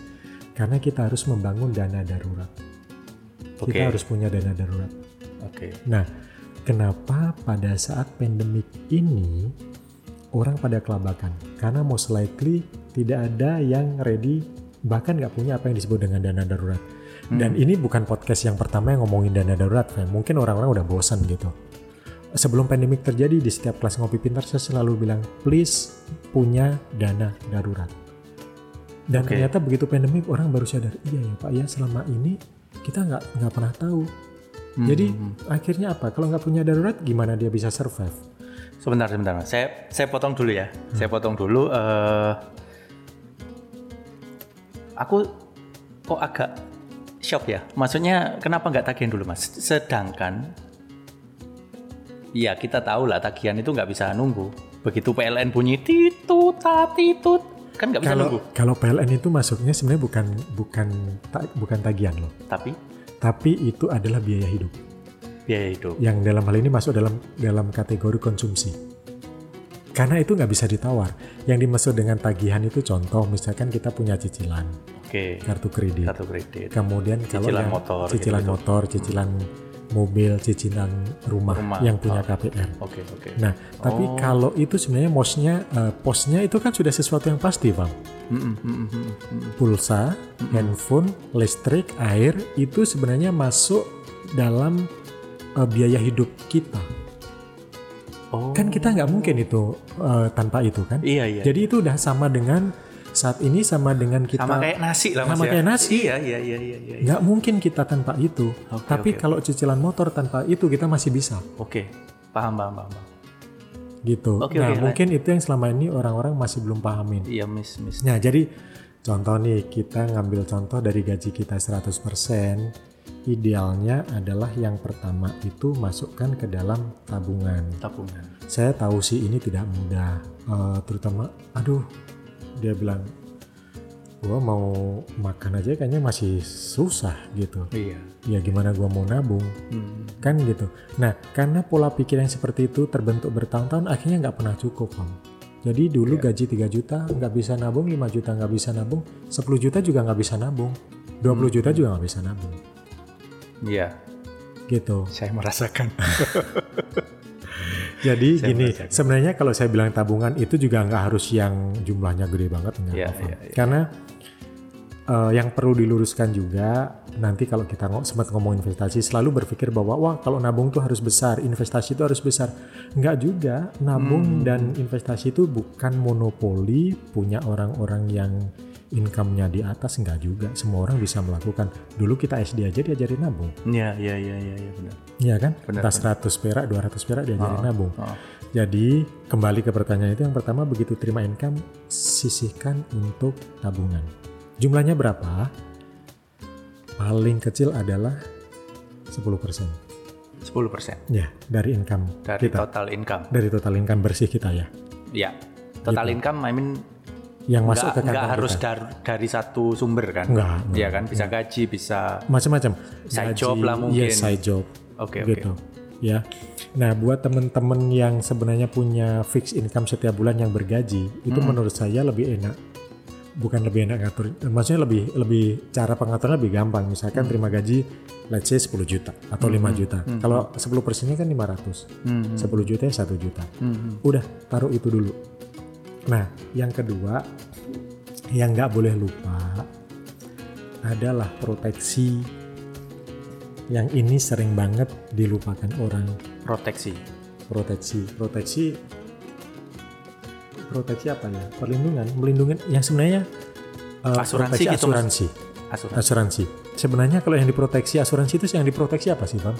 Karena kita harus membangun dana darurat. Oke. Kita harus punya dana darurat. Oke. Nah, kenapa pada saat pandemik ini orang pada kelabakan? Karena most likely tidak ada yang ready, bahkan nggak punya apa yang disebut dengan dana darurat. Dan ini bukan podcast yang pertama yang ngomongin dana darurat, Fam. Mungkin orang-orang udah bosan gitu. Sebelum pandemik terjadi di setiap kelas ngopi pintar saya selalu bilang, please punya dana darurat. Dan Oke. ternyata begitu pandemik orang baru sadar, iya ya Pak ya selama ini kita nggak nggak pernah tahu. Hmm, Jadi akhirnya apa? Kalau nggak punya darurat, gimana dia bisa survive? Sebentar, sebentar, Mas. Saya saya potong dulu ya. Saya potong dulu. eh aku kok agak shock ya. Maksudnya kenapa nggak tagihan dulu, Mas? Sedangkan ya kita tahu lah tagihan itu nggak bisa nunggu. Begitu PLN bunyi titut tatitut kan nggak bisa Kalau nunggu. kalau PLN itu masuknya sebenarnya bukan bukan ta- bukan tagihan loh, Tapi tapi itu adalah biaya hidup biaya hidup. yang dalam hal ini masuk dalam dalam kategori konsumsi. Karena itu nggak bisa ditawar. Yang dimaksud dengan tagihan itu contoh misalkan kita punya cicilan Oke. kartu kredit. Kartu kredit. Kemudian kalau Cicilan yang motor, cicilan gitu-gitu. motor, cicilan mobil, cicilan rumah, Rumah. yang punya Oh. KPR. Oke, oke. Nah, tapi Oh. kalau itu sebenarnya mosnya, eh, posnya itu kan sudah sesuatu yang pasti, bang. Mm, mm, mm, mm, mm, mm. Pulsa, handphone, listrik, air itu sebenarnya masuk dalam eh, biaya hidup kita. Oh. Kan kita nggak mungkin itu eh, tanpa itu kan. Iya, iya. Jadi itu udah sama dengan saat ini sama dengan kita. sama kayak nasi lah Mas Sama ya. kayak nasi. Iya, iya, iya, iya, iya. Nggak mungkin kita tanpa itu. Oke, Tapi oke, kalau cicilan motor tanpa itu kita masih bisa. Oke. Paham, paham, paham. paham. Gitu. Oke, nah, oke, mungkin itu yang selama ini orang-orang masih belum pahamin. Iya, Miss, Miss. Nah, jadi contoh nih, kita ngambil contoh dari gaji kita 100%, idealnya adalah yang pertama itu masukkan ke dalam tabungan. Tabungan. Saya tahu sih ini tidak mudah, eh, terutama, aduh, dia bilang, gua mau makan aja kayaknya masih susah gitu. Iya. Ya gimana gua mau nabung, Hmm. kan gitu. Nah, karena pola pikir yang seperti itu terbentuk bertahun-tahun, akhirnya nggak pernah cukup, Om. Jadi dulu gaji 3 juta nggak bisa nabung, 5 juta nggak bisa nabung, 10 juta juga nggak bisa nabung, 20 juta juga nggak bisa nabung, Iya, gitu. saya merasakan. Jadi Saya gini, merasakan. sebenarnya kalau saya bilang tabungan itu juga nggak harus yang jumlahnya gede banget, nggak Iya, apa-apa. iya, iya. Karena eh, yang perlu diluruskan juga nanti kalau kita ngo- sempat ngomong investasi selalu berpikir bahwa wah kalau nabung tuh harus besar, investasi itu harus besar. Nggak juga, nabung dan investasi itu bukan monopoli punya orang-orang yang income-nya di atas nggak juga. Semua orang bisa melakukan. Dulu kita SD aja diajarin nabung. Iya, iya, iya, iya, iya, benar. Iya kan? Benar, Tas 100 perak, 200 perak diajarin nabung. Oh. Jadi kembali ke pertanyaan itu yang pertama begitu terima income sisihkan untuk tabungan. Jumlahnya berapa? Paling kecil adalah 10%. 10% Ya, dari income dari kita. total income. Dari total income bersih kita ya. Iya. Total income I mean Yang masuk nggak ke nggak kantong harus kita. dar- dari satu sumber kan? Nggak, Iya kan? Bisa gaji, bisa Macam-macam. Side Gaji, job lah mungkin. Yes, side job. Oke, oke. gitu. Ya. Nah, buat temen-temen yang sebenarnya punya fixed income setiap bulan yang bergaji, itu Hmm. menurut saya lebih enak. Bukan lebih enak ngatur, maksudnya lebih lebih cara pengaturannya lebih gampang. Misalkan Hmm. terima gaji let's say 10 juta atau 5 juta. Kalau 10 persennya kan 500. Hmm, 10 juta ya 1 juta. hmm, Udah, taruh itu dulu. Nah, yang kedua yang nggak boleh lupa adalah proteksi. Yang ini sering banget dilupakan orang. Proteksi. proteksi. Proteksi proteksi apa ya? Perlindungan. Melindungi yang sebenarnya eh, Asuransi gitu, asuransi. Asuransi. asuransi. Sebenarnya kalau yang diproteksi asuransi itu yang diproteksi apa sih bang?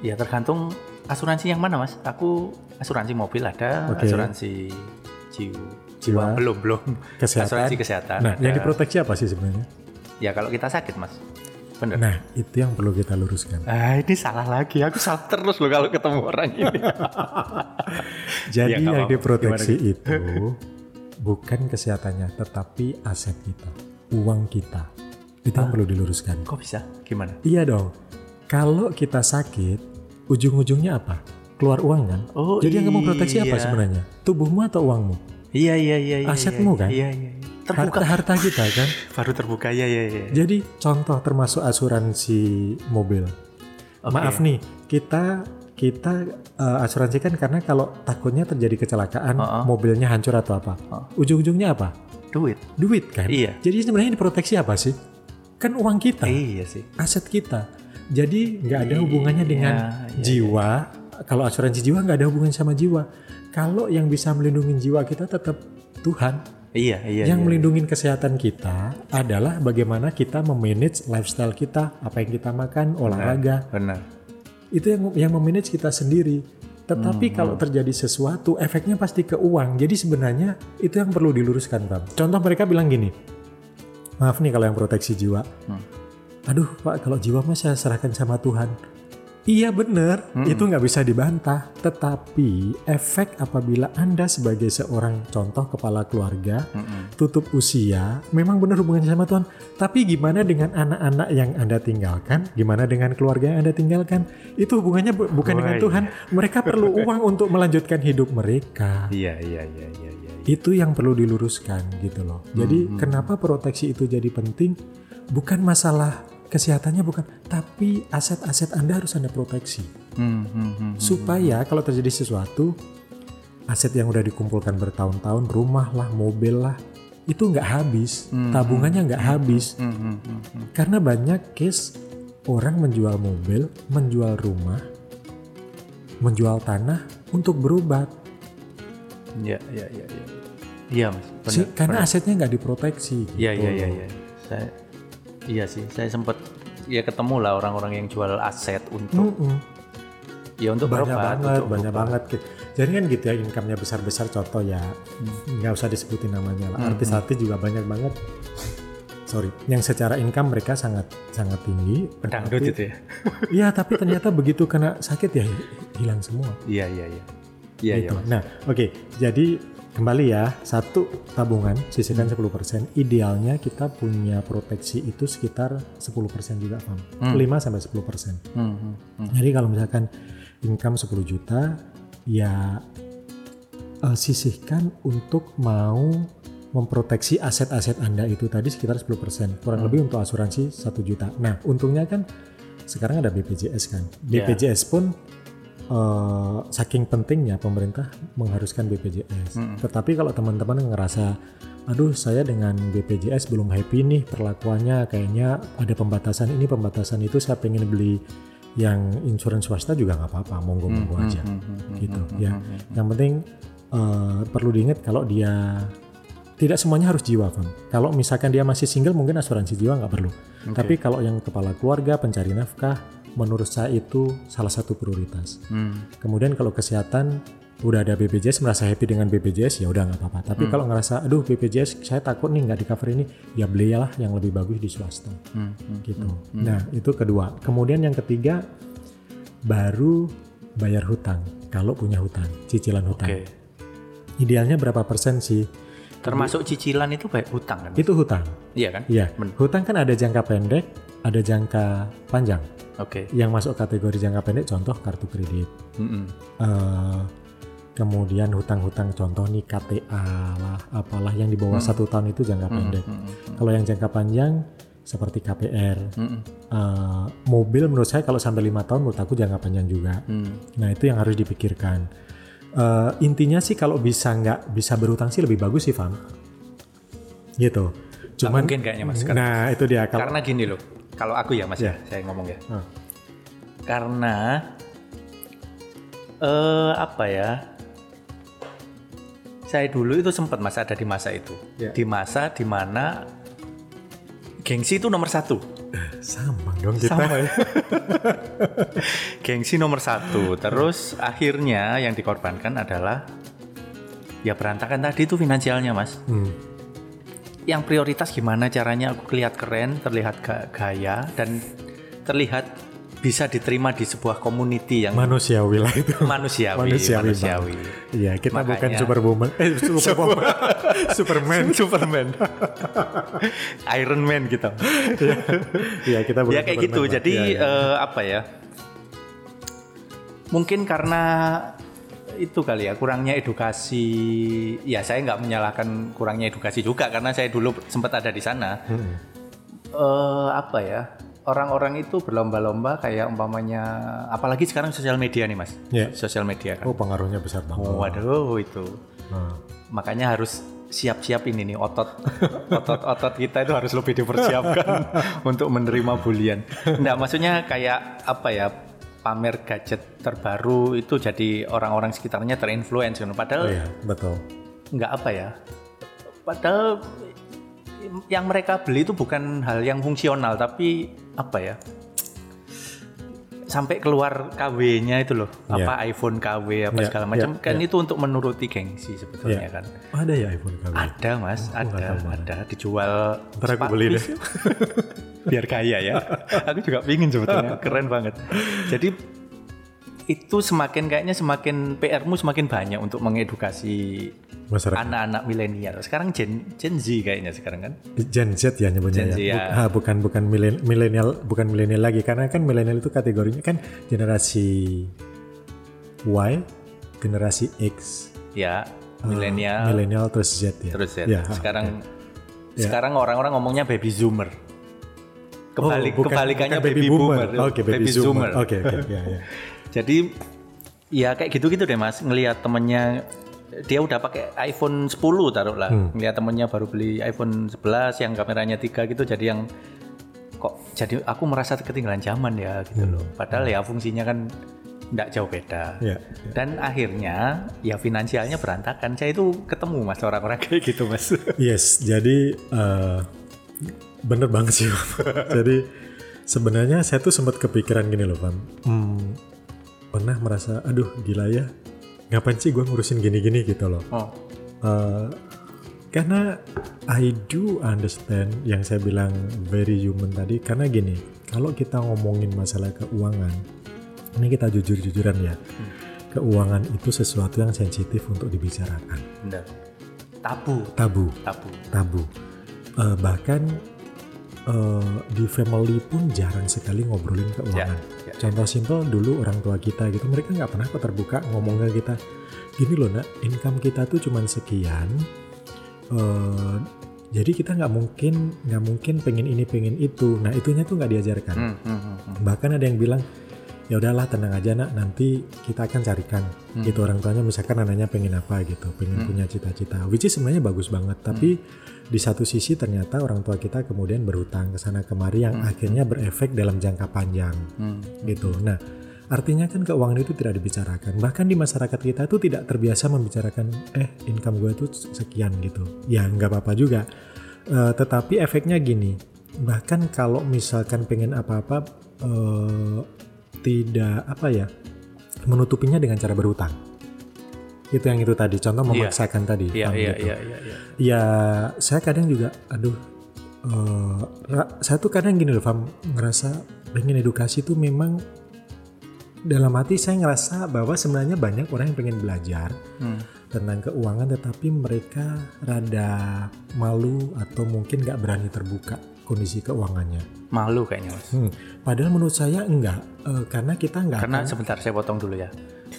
Ya tergantung asuransi yang mana mas. Aku asuransi mobil ada, Oke. asuransi jiwa, Jiwa. belum belum. kesehatan Asuransi kesehatan. nah yang ada. diproteksi apa sih sebenarnya Ya kalau kita sakit mas, bener. nah itu yang perlu kita luruskan Ah ini salah lagi. Aku salah terus loh kalau ketemu orang ini. Jadi Ya, yang diproteksi itu bukan kesehatannya, tetapi aset kita, uang kita. Itu yang perlu diluruskan. Kok bisa? Gimana? Iya dong. Kalau kita sakit, ujung-ujungnya apa? Keluar uang kan? Oh, Jadi yang kamu proteksi apa iya. sebenarnya? Tubuhmu atau uangmu? Iya iya iya. iya Asetmu iya, kan? Iya iya. iya. terbuka. harta, harta kita kan. Baru terbuka ya ya ya. Jadi contoh termasuk asuransi mobil. Oke. Maaf nih, kita kita eh, asuransikan karena kalau takutnya terjadi kecelakaan, Uh-uh. mobilnya hancur atau apa. Ujung-ujungnya apa? Duit. Duit kan? Iya. Jadi sebenarnya diproteksi apa sih? Kan uang kita, Iya sih. aset kita. Jadi nggak ada hubungannya dengan iya, jiwa. Kalau asuransi jiwa nggak ada hubungan sama jiwa. Kalau yang bisa melindungi jiwa kita tetap Tuhan. Iya iya. yang iya. melindungi kesehatan kita adalah bagaimana kita memanage lifestyle kita, apa yang kita makan, olahraga. Benar. Itu yang yang memanage kita sendiri. Tetapi kalau terjadi sesuatu, efeknya pasti ke uang. Jadi sebenarnya itu yang perlu diluruskan, Bang. Contoh mereka bilang gini, maaf nih kalau yang proteksi jiwa. Aduh, Pak, kalau jiwa mah saya serahkan sama Tuhan. Iya benar, itu nggak bisa dibantah. Tetapi efek apabila Anda sebagai seorang contoh kepala keluarga tutup usia, memang benar hubungannya sama Tuhan. Tapi gimana dengan anak-anak yang Anda tinggalkan? Gimana dengan keluarga yang Anda tinggalkan? Itu hubungannya bu- bukan Wah, dengan iya. Tuhan. Mereka perlu uang untuk melanjutkan hidup mereka. Iya iya iya iya iya. Itu yang perlu diluruskan gitu loh. Jadi kenapa proteksi itu jadi penting? Bukan masalah kesehatannya bukan, tapi aset-aset Anda harus Anda proteksi Hmm, hmm, hmm. supaya kalau terjadi sesuatu aset yang udah dikumpulkan bertahun-tahun rumah lah mobil lah itu nggak habis tabungannya nggak habis Hmm, hmm, hmm, hmm. karena banyak case orang menjual mobil menjual rumah menjual tanah untuk berobat Iya iya iya iya. Iya mas. Benar. Si- karena asetnya nggak diproteksi Iya gitu iya iya. Saya iya sih. Saya sempat ya ketemu lah orang-orang yang jual aset untuk Mm-mm. ya untuk banyak berobat. banget untuk banyak berobat. banget gitu. jadi kan gitu ya income-nya besar-besar contoh ya Hmm. nggak usah disebutin namanya lah artis-artis juga banyak banget sorry yang secara income mereka sangat sangat tinggi Pedangdut itu ya. Iya, tapi ternyata begitu kena sakit ya hi- hilang semua. Iya iya iya. Iya iya gitu. mas. Nah, oke. Jadi kembali ya, satu tabungan sisihkan Hmm. 10%. Idealnya kita punya proteksi itu sekitar 10% juga, Pam. 5 sampai 10%. Hmm, hmm, hmm. Jadi kalau misalkan income 10 juta, ya eh, sisihkan untuk mau memproteksi aset-aset Anda itu tadi sekitar 10%. Kurang lebih untuk asuransi 1 juta. Nah, untungnya kan sekarang ada BPJS kan. Ya. BPJS pun eh, saking pentingnya pemerintah mengharuskan BPJS. Tetapi kalau teman-teman ngerasa aduh saya dengan BPJS belum happy nih perlakuannya kayaknya ada pembatasan ini pembatasan itu saya pengen beli yang insurans swasta juga nggak apa-apa monggo-monggo aja. gitu ya. yang penting eh, perlu diingat kalau dia tidak semuanya harus jiwa Fam. kalau misalkan dia masih single mungkin asuransi jiwa nggak perlu. Tapi kalau yang kepala keluarga pencari nafkah menurut saya itu salah satu prioritas Hmm. kemudian kalau kesehatan udah ada BPJS merasa happy dengan BPJS ya udah nggak apa-apa tapi kalau ngerasa aduh BPJS saya takut nih nggak di cover ini ya belilah yang lebih bagus di swasta Hmm, hmm. gitu. Nah, itu kedua. Kemudian yang ketiga baru bayar hutang kalau punya hutang, cicilan hutang. Oke. Idealnya berapa persen sih? Termasuk cicilan itu baik hutang kan? Itu hutang. Iya kan? Iya. Hutang kan ada jangka pendek, ada jangka panjang. Oke. Yang masuk kategori jangka pendek contoh kartu kredit. Mm-mm. Eh, kemudian hutang-hutang contoh nih KTA lah, apalah yang di bawah satu tahun itu jangka pendek. Mm-mm. Kalau yang jangka panjang seperti KPR, Mm-mm. Eh, mobil menurut saya kalau sampai lima tahun menurut aku jangka panjang juga. Hmm. Nah itu yang harus dipikirkan. Eh, intinya sih kalau bisa nggak bisa berutang sih lebih bagus sih, Fam. Gitu. Cuman, mungkin kayaknya mas. Nah itu dia kalau karena gini loh. Kalau aku ya mas ya, saya ngomong ya. Hmm. Karena eh apa ya? Saya dulu itu sempat mas ada di masa itu. Ya. Di masa di mana gengsi itu nomor satu. sama dong kita. Sama ya. Gengsi nomor satu. Terus akhirnya yang dikorbankan adalah ya berantakan tadi itu finansialnya mas. Hmm. Yang prioritas gimana caranya aku kelihatan keren, terlihat ga- gaya dan terlihat bisa diterima di sebuah community yang Manusiawi lah itu. manusiawi. Manusiawi, manusiawi. Iya kita bukan Makanya- superwoman, eh superwoman, Superman. Superman. Iron Man gitu. Iya kita bukan ya kayak Superman, gitu. Pak. Jadi Iya, iya. eh, apa ya? Mungkin karena itu kali ya kurangnya edukasi ya saya nggak menyalahkan kurangnya edukasi juga karena saya dulu sempat ada di sana Hmm. Eh, apa ya orang-orang itu berlomba-lomba kayak umpamanya apalagi sekarang sosial media nih mas Ya. sosial media kan Oh pengaruhnya besar banget. waduh itu Nah, makanya harus siap-siap ini nih otot otot-otot kita itu harus lebih dipersiapkan untuk menerima bulian. Nah maksudnya kayak apa ya pamer gadget terbaru itu jadi orang-orang sekitarnya terinfluence kan. oh padahal iya betul. nggak apa ya padahal yang mereka beli itu bukan hal yang fungsional tapi apa ya sampai keluar KW-nya itu loh Iya. apa iPhone KW apa Iya, segala macam iya, kan itu untuk menuruti gengsi sebetulnya Iya. kan Ada ya iPhone kami. ada mas Oh, ada malah. ada dijual sepatu beli deh. biar kaya ya aku juga pingin sebetulnya keren banget jadi itu semakin kayaknya semakin PR-mu semakin banyak untuk mengedukasi Masyarakat anak-anak milenial. Sekarang Gen Gen Z kayaknya sekarang kan. Gen Z ya nyebutnya Gen Z, ya. ya. Bu- ah, bukan bukan milen- milenial bukan milenial lagi karena kan milenial itu kategorinya kan generasi Y, generasi X, Ya, ah, milenial milenial terus Z ya. terus Z. Ya, ah, sekarang Ya. sekarang orang-orang ngomongnya baby zoomer. Kebalik Oh, bukan- kebalikannya bukan baby, boomer. Oke, baby, zoomer. Oke, oke, ya, ya. Jadi ya kayak gitu-gitu deh Mas, ngelihat temennya dia udah pakai iPhone 10 taruh lah. Hmm. Ngelihat temennya baru beli iPhone 11 yang kameranya 3 gitu jadi yang kok jadi aku merasa ketinggalan zaman ya gitu Hmm. loh. Padahal ya fungsinya kan enggak jauh beda. Ya, Dan akhirnya ya finansialnya berantakan. Saya itu ketemu mas orang-orang kayak gitu mas. Yes, jadi eh, bener banget sih. Bang. jadi sebenarnya saya tuh sempat kepikiran gini loh, Pam. Hmm, pernah merasa, aduh gila ya, ngapain sih gue ngurusin gini-gini gitu loh. Oh, Eh, karena I do understand yang saya bilang very human tadi, karena gini, kalau kita ngomongin masalah keuangan, ini kita jujur-jujuran ya, keuangan itu sesuatu yang sensitif untuk dibicarakan, benar. Tabu, tabu tabu. tabu. Eh, bahkan eh, di family pun jarang sekali ngobrolin keuangan. Ya, ya. Contoh simpel dulu orang tua kita gitu, mereka nggak pernah terbuka ngomong ke kita, gini loh nak, income kita tuh cuman sekian. eh, jadi kita nggak mungkin nggak mungkin pengen ini pengen itu. Nah itunya tuh nggak diajarkan. Hmm, hmm, hmm. Bahkan ada yang bilang ya udahlah tenang aja nak nanti kita akan carikan Hmm. gitu orang tuanya misalkan anaknya pengen apa gitu pengen Hmm. punya cita-cita which is sebenarnya bagus banget tapi di satu sisi ternyata orang tua kita kemudian berhutang ke sana kemari yang akhirnya berefek dalam jangka panjang. Hmm. gitu. Nah artinya kan keuangan itu tidak dibicarakan. Bahkan di masyarakat kita tuh tidak terbiasa membicarakan eh income gue tuh sekian gitu. Ya nggak apa-apa juga. Eh, tetapi efeknya gini. Bahkan kalau misalkan pengen apa-apa eh, tidak apa ya menutupinya dengan cara berhutang itu yang itu tadi contoh Iya. memaksakan tadi Iya, paham iya, gitu. iya, iya, iya. ya saya kadang juga aduh ra- saya tuh kadang gini loh Fam ngerasa pengen edukasi tuh memang dalam hati saya ngerasa bahwa sebenarnya banyak orang yang pengen belajar Hmm. tentang keuangan tetapi mereka rada malu atau mungkin nggak berani terbuka kondisi keuangannya. Malu kayaknya mas. Hmm, Padahal menurut saya enggak eh, karena kita nggak Karena akan- sebentar saya potong dulu ya.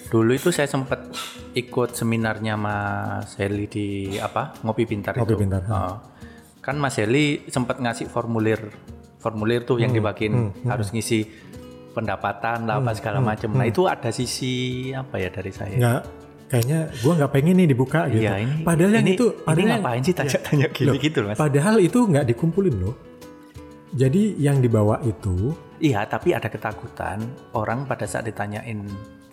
Dulu itu saya sempat ikut seminarnya Mas Heli di apa ngopi pintar Ngopi itu. Pintar. Oh. Kan Mas Heli sempat ngasih formulir formulir tuh Hmm, yang dibagiin harus ngisi pendapatan lah apa segala macam. Nah itu ada sisi apa ya dari saya. nggak kayaknya gua nggak pengen nih dibuka gitu. Iya ini. padahal yang ini, itu ini padahal yang- ngapain sih tanya-tanya gini Loh, gitu mas? Padahal itu nggak dikumpulin loh. Jadi yang dibawa itu Iya tapi ada ketakutan orang pada saat ditanyain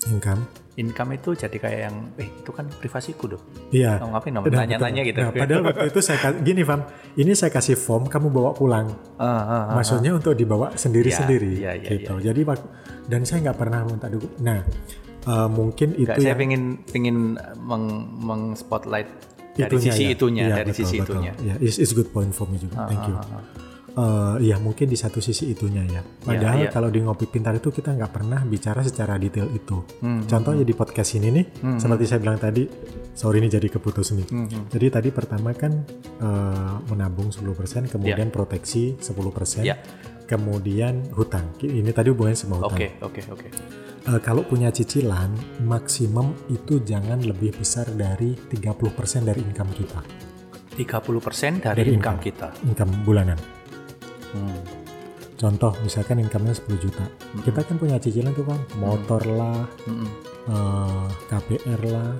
income. income itu jadi kayak yang eh itu kan privasiku doh. Iya. Oh, ngapain betul. gitu. Nah, padahal waktu itu saya gini, Fam. Ini saya kasih form, kamu bawa pulang. Ah, ah, ah. Maksudnya untuk dibawa sendiri-sendiri, Iya, iya, gitu. Jadi wak- dan saya nggak pernah minta dukungan. Nah, eh, mungkin Enggak, itu saya yang pengen pengen meng, meng spotlight dari itunya sisi ya. itunya, Iya, dari betul, sisi betul. itunya. Ya, it's, it's good point for me juga. Thank you. Ah, ah, ah. Eh, ya mungkin di satu sisi itunya ya. Padahal iya. kalau di ngopi pintar itu kita nggak pernah bicara secara detail itu. Hmm, Contohnya di podcast ini nih, seperti saya bilang tadi, sorry ini jadi keputus nih. Hmm, hmm. Jadi tadi pertama kan eh, menabung 10%, kemudian proteksi 10%. Ya. kemudian hutang. Ini tadi hubungannya sama hutang. Oke, oke, oke. Eh, kalau punya cicilan, maksimum itu jangan lebih besar dari 30% dari income kita. 30% dari, Dari income income. kita. Income bulanan. Hmm. Contoh, misalkan income-nya 10 juta. Kita kan punya cicilan tuh Bang, motor lah, Mm-mm. eh, KPR lah,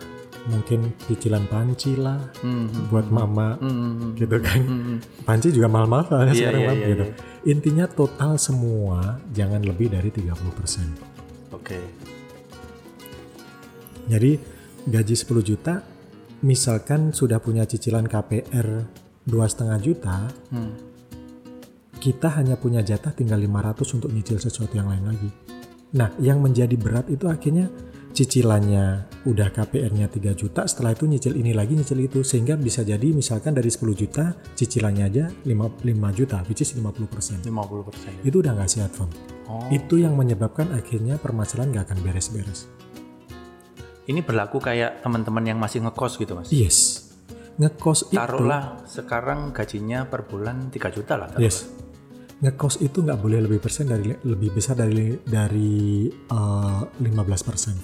mungkin cicilan panci lah Mm-mm. buat mama Mm-mm. gitu kan. Mm-mm. Panci juga mahal-mahal soalnya Iya, sekarang Bang, iya, gitu. iya. Intinya total semua jangan lebih dari 30%. Oke. Jadi gaji 10 juta, misalkan sudah punya cicilan KPR dua setengah juta, Hmm. Kita hanya punya jatah tinggal 500 untuk nyicil sesuatu yang lain lagi. Nah, yang menjadi berat itu akhirnya cicilannya udah KPR-nya 3 juta, setelah itu nyicil ini lagi, nyicil itu. Sehingga bisa jadi misalkan dari 10 juta, cicilannya aja 5, 5 juta, which is 50%. 50%. Itu udah nggak sehat, Fam. Oh. Itu yang menyebabkan akhirnya permasalahan nggak akan beres-beres. Ini berlaku kayak teman-teman yang masih ngekos gitu, Mas. Yes. Ngekos itu... Taruhlah sekarang gajinya per bulan 3 juta lah. taruhlah. Yes. Ngekos itu nggak boleh lebih persen dari lebih besar dari dari eh, 15 persen,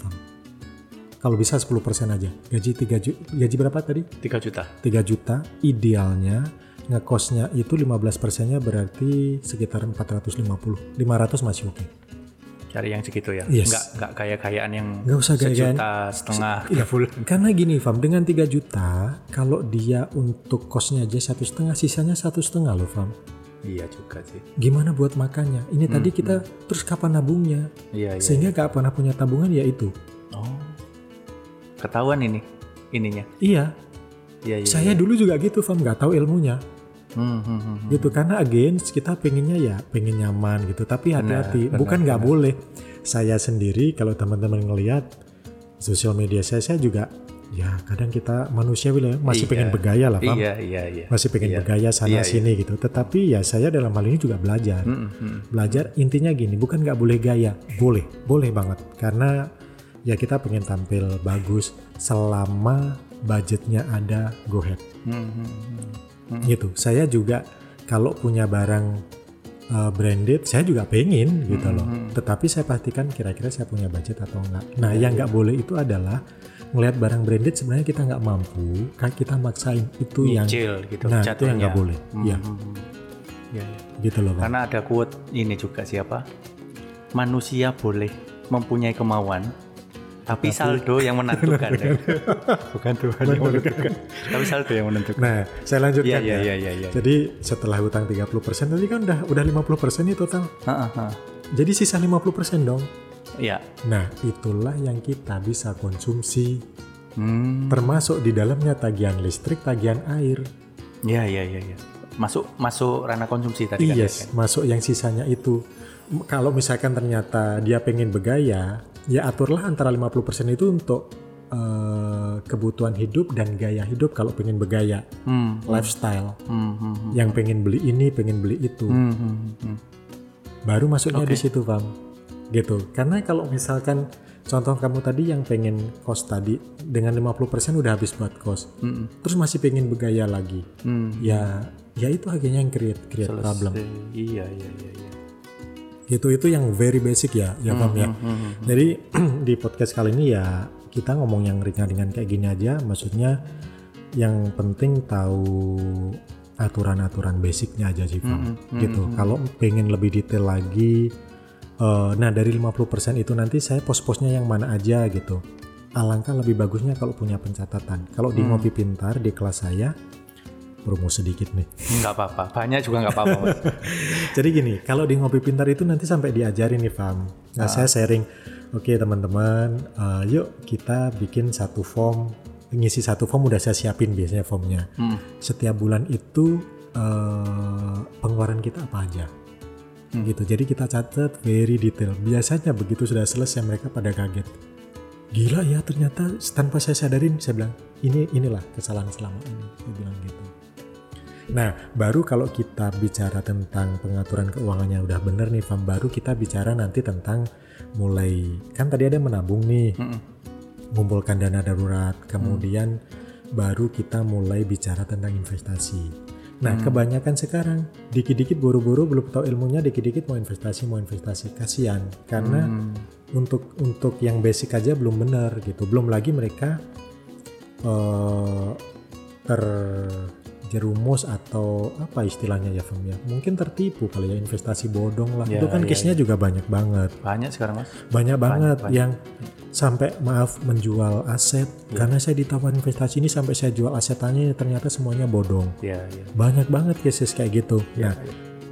Kalau bisa 10 persen aja. Gaji 3 juta, gaji berapa tadi? 3 juta. 3 juta. Idealnya ngekosnya itu 15 persennya berarti sekitar 450. 500 masih oke. Cari yang segitu ya. Yes. Nggak nggak kayak kayaan yang Nggak usah gaya-gayaan. sejuta setengah tiga bulan. Karena gini, Fam, dengan 3 juta, kalau dia untuk kosnya aja satu setengah, sisanya satu setengah loh, Fam. Iya juga sih. Gimana buat makannya? Ini tadi kita terus kapan nabungnya? Iya, iya. Sehingga gak pernah punya tabungan ya itu. Oh. Ketahuan ini ininya. Iya, Iya, iya. saya dulu juga gitu, Fam, nggak tahu ilmunya, Hmm, hmm, hmm, hmm. gitu. Karena again kita pengennya ya pengen nyaman gitu, tapi hati-hati, benar, bukan nggak boleh. Saya sendiri kalau teman-teman ngelihat sosial media saya, saya juga ya kadang kita manusiawi lah, masih Iya. pengen bergaya lah, Fam, Iya, iya, iya. masih pengen Iya. bergaya sana Iya, iya. sini gitu. Tetapi ya saya dalam hal ini juga belajar, Hmm, hmm. belajar intinya gini, bukan nggak boleh gaya, boleh, boleh banget, karena ya kita pengen tampil bagus selama budgetnya ada go ahead. Hmm, hmm, hmm. gitu. Saya juga kalau punya barang uh, branded, saya juga pengen gitu loh. Tetapi saya pastikan kira-kira saya punya budget atau enggak. Nah, yang nggak boleh itu adalah ngelihat barang branded sebenarnya kita nggak mampu, kan kita maksain itu yang Nyicil gitu nah itu yang nggak boleh. Iya, Hmm, hmm. Iya, iya. gitu loh. Karena ada quote ini juga siapa? Manusia boleh mempunyai kemauan, tapi, saldo yang menentukan. ya. Bukan Tuhan yang menentukan, tapi saldo yang menentukan. Nah, saya lanjutkan Iya, iya, ya. iya, iya, iya. Jadi setelah hutang 30% tadi kan udah udah 50% nih total. Ha, ha, ha. Jadi sisa 50% dong. Iya. Nah, itulah yang kita bisa konsumsi Hmm. termasuk di dalamnya tagihan listrik, tagihan air. Iya, iya, iya, iya. Masuk masuk ranah konsumsi tadi kan. Yes, masuk yang sisanya itu. Kalau misalkan ternyata dia pengen bergaya, ya aturlah antara 50% itu untuk eh, kebutuhan hidup dan gaya hidup kalau pengen bergaya, Hmm. lifestyle. Hmm, hmm, hmm. Yang pengen beli ini, pengen beli itu. Hmm, hmm, hmm. Baru masuknya di situ, Bang. Gitu. Karena kalau misalkan contoh kamu tadi yang pengen kos tadi dengan 50% udah habis buat kos. Hmm, Terus masih pengen bergaya lagi. hmm. Ya, ya itu akhirnya yang create create problem. Selesai. Iya, iya, iya, iya. Gitu itu yang very basic ya, ya Bang ya. Hmm, hmm. Jadi di podcast kali ini ya kita ngomong yang ringan-ringan kayak gini aja, maksudnya yang penting tahu aturan-aturan basicnya aja sih, Bang. Gitu. Kalau pengen lebih detail lagi, eh, nah dari 50% itu nanti saya pos-posnya yang mana aja gitu. Alangkah lebih bagusnya kalau punya pencatatan. Kalau di Ngopi Pintar di kelas saya, promo sedikit nih. Nggak apa-apa. Banyak juga nggak apa-apa. Jadi gini, kalau di ngopi pintar itu nanti sampai diajarin nih, Fam. Nah, saya sharing, oke teman-teman, eh, yuk kita bikin satu form, ngisi satu form udah saya siapin biasanya formnya. Hmm. Setiap bulan itu eh, pengeluaran kita apa aja, gitu. Jadi kita catat very detail. Biasanya begitu sudah selesai mereka pada kaget. Gila ya ternyata tanpa saya sadarin, saya bilang ini inilah kesalahan selama ini, saya bilang gitu. Nah, baru kalau kita bicara tentang pengaturan keuangannya udah bener nih, Fam, baru kita bicara nanti tentang mulai, kan tadi ada menabung nih, Mm-mm. mengumpulkan dana darurat, kemudian baru kita mulai bicara tentang investasi. Nah, kebanyakan sekarang dikit-dikit buru-buru belum tahu ilmunya, dikit-dikit mau investasi, mau investasi. Kasihan karena untuk untuk yang basic aja belum benar gitu. Belum lagi mereka eh terjerumus atau apa istilahnya ya Fem ya? Mungkin tertipu kali ya investasi bodong lah. Ya, Itu kan ya, case-nya juga banyak banget. Banyak sekarang mas. Banyak banget banyak. yang sampai maaf menjual aset Ya. karena saya ditawar investasi ini sampai saya jual asetannya ternyata semuanya bodong. Ya, ya. Banyak banget cases kayak gitu. Nah,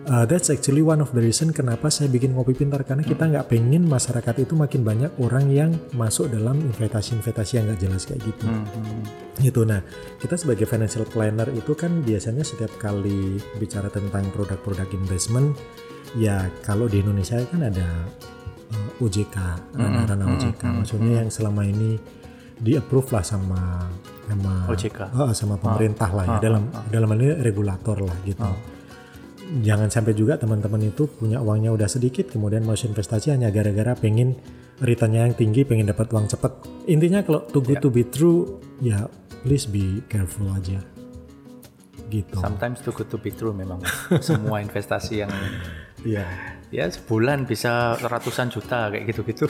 uh, that's actually one of the reason kenapa saya bikin ngopi pintar karena kita nggak pengen masyarakat itu makin banyak orang yang masuk dalam investasi-investasi yang nggak jelas kayak gitu. Hmm, hmm. Gitu. Nah, kita sebagai financial planner itu kan biasanya setiap kali bicara tentang produk-produk investment, ya kalau di Indonesia kan ada OJK, ranah-ranah OJK. Maksudnya yang selama ini di approve lah sama sama OJK. Oh, sama pemerintah lah ya dalam dalam hal ini regulator lah gitu. Jangan sampai juga teman-teman itu punya uangnya udah sedikit kemudian mau investasi hanya gara-gara pengen returnnya yang tinggi, pengen dapat uang cepat. Intinya kalau too good to be true ya please be careful aja. Gitu. Sometimes too good to be true memang. Semua investasi yang Iya. Ya sebulan bisa ratusan juta kayak gitu-gitu.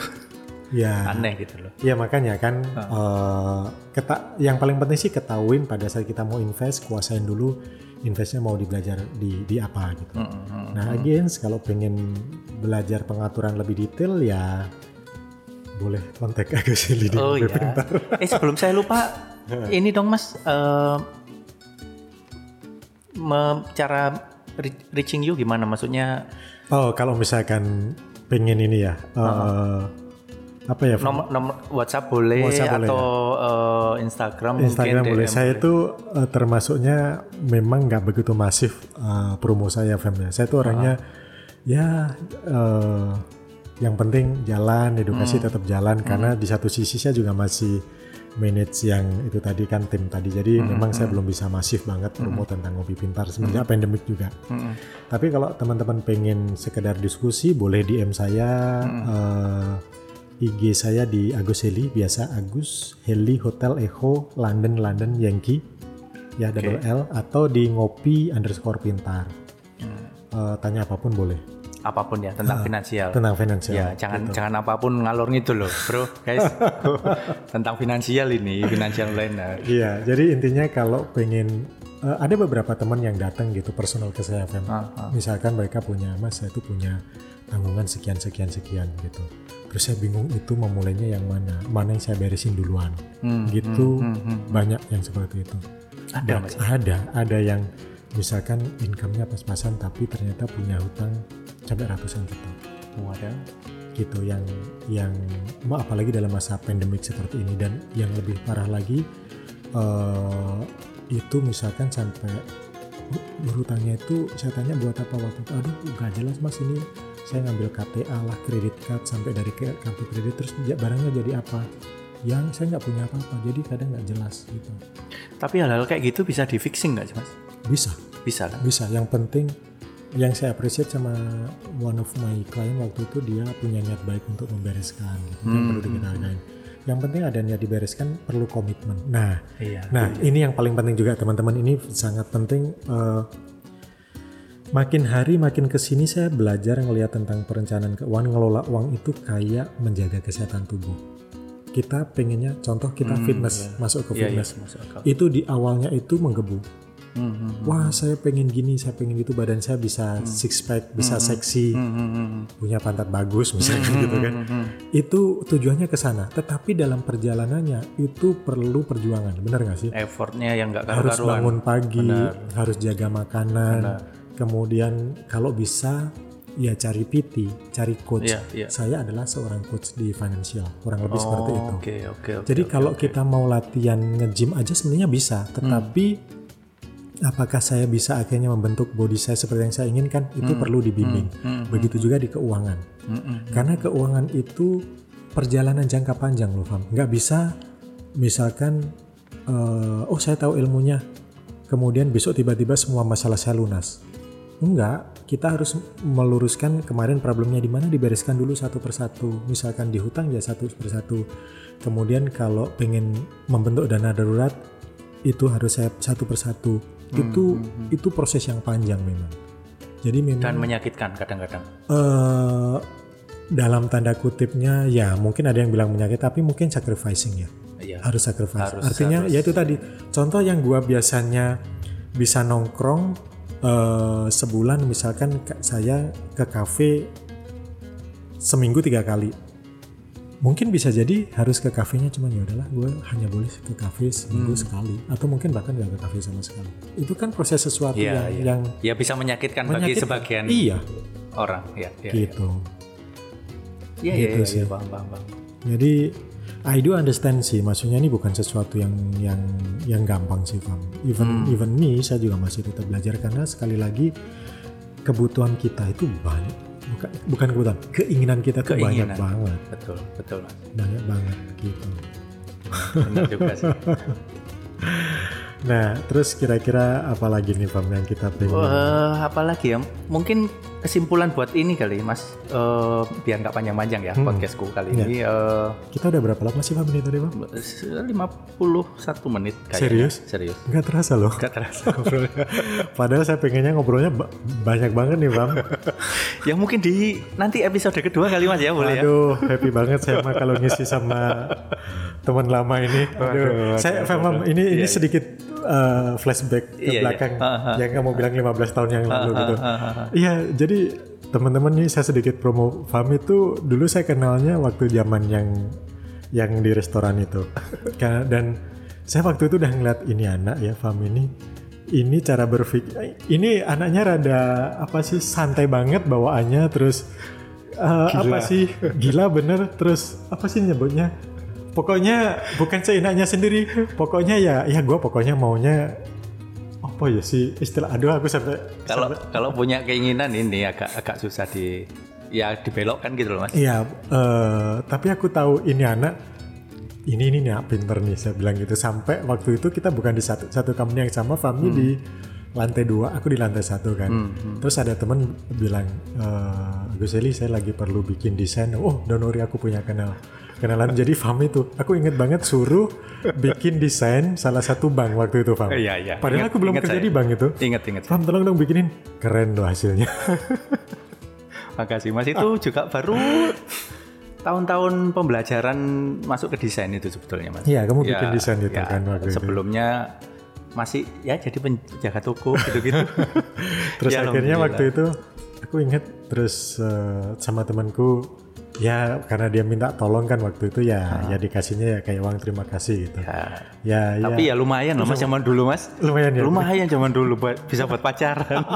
Ya. Aneh gitu loh. Ya makanya kan eh, keta yang paling penting sih ketahuin pada saat kita mau invest kuasain dulu investnya mau di belajar di di apa gitu. Hmm, hmm. Nah again kalau pengen belajar pengaturan lebih detail ya boleh kontak Agus Heli di Oh iya. Pintar. Eh sebelum saya lupa, ini dong mas, me- cara re- reaching you gimana? Maksudnya Oh kalau misalkan pengen ini ya eh, apa ya? nomor, nomor WhatsApp boleh WhatsApp boleh, atau eh, Instagram, Instagram mungkin boleh. DM Saya itu eh, termasuknya memang nggak begitu masif eh, promo saya Fem ya. Saya tuh orangnya ya eh, yang penting jalan, edukasi tetap jalan. Karena di satu sisi saya juga masih manage yang itu tadi kan tim tadi. Jadi memang saya belum bisa masif banget promo tentang ngopi pintar semenjak pandemik juga. Mm-mm. Tapi kalau teman-teman pengen sekedar diskusi boleh DM saya eh, IG saya di Agus Heli biasa Agus Heli Hotel Echo London London Yankee. Ya double L atau di ngopi underscore pintar. Eh, tanya apa pun boleh apa pun ya tentang finansial. tentang finansial Ya, jangan jangan apa pun ngalor gitu loh, bro, guys. tentang finansial ini, financial planner. Iya, jadi intinya kalau pengen eh, ada beberapa teman yang datang gitu personal ke saya, Fem. Ah, ah. Misalkan mereka punya, Mas, saya tuh punya tanggungan sekian sekian sekian gitu. Terus saya bingung itu memulainya yang mana, mana yang saya beresin duluan. Hmm, gitu hmm, hmm, banyak yang seperti itu. Ada Dan ada, ada yang misalkan income-nya pas-pasan tapi ternyata punya hutang sampai ratusan juta. Waduh. gitu yang yang apalagi dalam masa pandemik seperti ini. Dan yang lebih parah lagi eh, itu misalkan sampai "Bu- berhutangnya itu saya tanya buat apa waktu itu? Aduh nggak jelas mas ini saya ngambil KTA lah kredit card sampai dari kartu kredit terus barangnya jadi apa? Yang saya nggak punya apa-apa jadi kadang nggak jelas gitu. Tapi hal-hal kayak gitu bisa di fixing nggak sih mas? bisa. Bisa kan? bisa. Yang penting yang saya appreciate sama one of my client waktu itu dia punya niat baik untuk membereskan gitu. Yang Hmm. perlu kita hargain yang penting ada niat dibereskan perlu komitmen. Nah Iya. nah ini yang paling penting juga teman-teman. Ini sangat penting eh, makin hari makin ke sini saya belajar ngelihat tentang perencanaan keuangan ngelola uang itu kayak menjaga kesehatan tubuh. Kita pengennya contoh kita fitness masuk ke Iya, iya, fitness. masuk akal. itu di awalnya itu menggebu Hmm, hmm, hmm. wah saya pengen gini saya pengen gitu badan saya bisa six pack bisa seksi Hmm, hmm, hmm. punya pantat bagus misalnya gitu kan. itu tujuannya ke sana tetapi dalam perjalanannya itu perlu perjuangan benar nggak sih? Effortnya yang nggak harus bangun pagi harus jaga makanan kemudian kalau bisa ya cari PT cari coach. Iya, iya. saya adalah seorang coach di financial kurang lebih seperti itu. Oh, Oke, oke, oke. jadi kalau kita mau latihan nge-gym aja sebenarnya bisa, tetapi apakah saya bisa akhirnya membentuk body saya seperti yang saya inginkan? Itu perlu dibimbing. Begitu juga di keuangan. Hmm, hmm. Karena keuangan itu perjalanan jangka panjang loh, Fam. Nggak bisa misalkan eh, oh saya tahu ilmunya, kemudian besok tiba-tiba semua masalah saya lunas. Enggak, kita harus meluruskan kemarin problemnya di mana dibereskan dulu satu persatu. Misalkan di hutang ya satu persatu. Kemudian kalau pengen membentuk dana darurat itu harus saya satu persatu. Itu itu proses yang panjang memang. Jadi memang Dan menyakitkan kadang-kadang. eh, dalam tanda kutipnya ya mungkin ada yang bilang menyakit tapi mungkin sacrificing ya Iya. harus sacrifice. Harus, Artinya ya itu tadi contoh yang gua biasanya bisa nongkrong eh, sebulan misalkan ka- saya ke kafe seminggu tiga kali. Mungkin bisa jadi harus ke kafenya cuma ya udahlah gue hanya boleh ke kafe seminggu Hmm. sekali atau mungkin bahkan gak ke kafe sama sekali. Itu kan proses sesuatu Iya, yang, iya. yang Ya bisa menyakitkan, bagi menyakitkan. sebagian Iya, orang. Ya, ya. gitu. Iya, iya, Gitu iya, sih. iya, paham, paham, paham. Jadi I do understand sih, maksudnya ini bukan sesuatu yang yang yang gampang sih, Fam. Even Hmm. even me, saya juga masih tetap belajar karena sekali lagi kebutuhan kita itu banyak, bukan bukan kebutuhan, keinginan kita banyak Keinginan. banget, Betul, betul, Mas. banyak banget gitu. Benar juga sih. Nah, terus kira-kira apa lagi nih, Fam, yang kita pengen? Eh, apalagi ya? Mungkin kesimpulan buat ini kali, Mas. Eh, biar nggak panjang-panjang ya Hmm. podcastku kali Iya. ini. Eh, Kita udah berapa lama sih, Fam, ini tadi, Fam? 51 menit kayaknya. Serius? Serius. Nggak terasa loh. Gak terasa ngobrolnya. Padahal saya pengennya ngobrolnya ba- banyak banget nih, Fam. ya mungkin di nanti episode kedua kali Mas ya boleh ya. Aduh, happy banget saya mah kalau ngisi sama teman lama ini. Aduh, saya Fam, ini ini sedikit uh, flashback ke Iya, iya. belakang Ah, ah. yang kamu bilang 15 tahun yang lalu gitu. Iya, jadi teman-teman nih saya sedikit promo Fam itu dulu saya kenalnya waktu zaman yang yang di restoran itu. Dan saya waktu itu udah ngeliat ini anak ya Fam ini ini cara berpikir ini anaknya rada apa sih santai banget bawaannya terus eh, apa sih gila bener terus apa sih nyebutnya? Pokoknya bukan seenaknya sendiri. Pokoknya ya ya gue pokoknya maunya apa ya sih? Istilah aduh aku sampai Kalau kalau punya keinginan ini agak agak susah di ya dibelokkan gitu loh Mas. Iya, eh, tapi aku tahu ini anak ini ini nih pinter nih saya bilang gitu. Sampai waktu itu kita bukan di satu satu company yang sama Fahmi di lantai dua aku di lantai satu kan. Terus ada teman bilang eh, Gus Eli saya lagi perlu bikin desain. Oh don't worry aku punya kenal kenalan jadi Fahmi tuh aku inget banget suruh bikin desain salah satu bank waktu itu Fahmi Iya, iya. padahal Ingat- aku belum kerja saya. di bank itu Ingat ingat. Fahmi tolong dong bikinin keren loh hasilnya Makasih Mas itu juga baru tahun-tahun pembelajaran masuk ke desain itu sebetulnya Mas. Iya, kamu Ya, bikin desain itu ya, kan waktu itu. Sebelumnya masih ya jadi penjaga toko gitu-gitu. Terus Ya, akhirnya waktu itu aku inget terus eh, sama temanku ya karena dia minta tolong kan waktu itu ya ya dikasihnya ya kayak uang terima kasih gitu. Ya. Ya ya Tapi ya lumayan loh Mas zaman dulu Mas. lumayan ya. Lumayan zaman dulu buat bisa buat pacaran.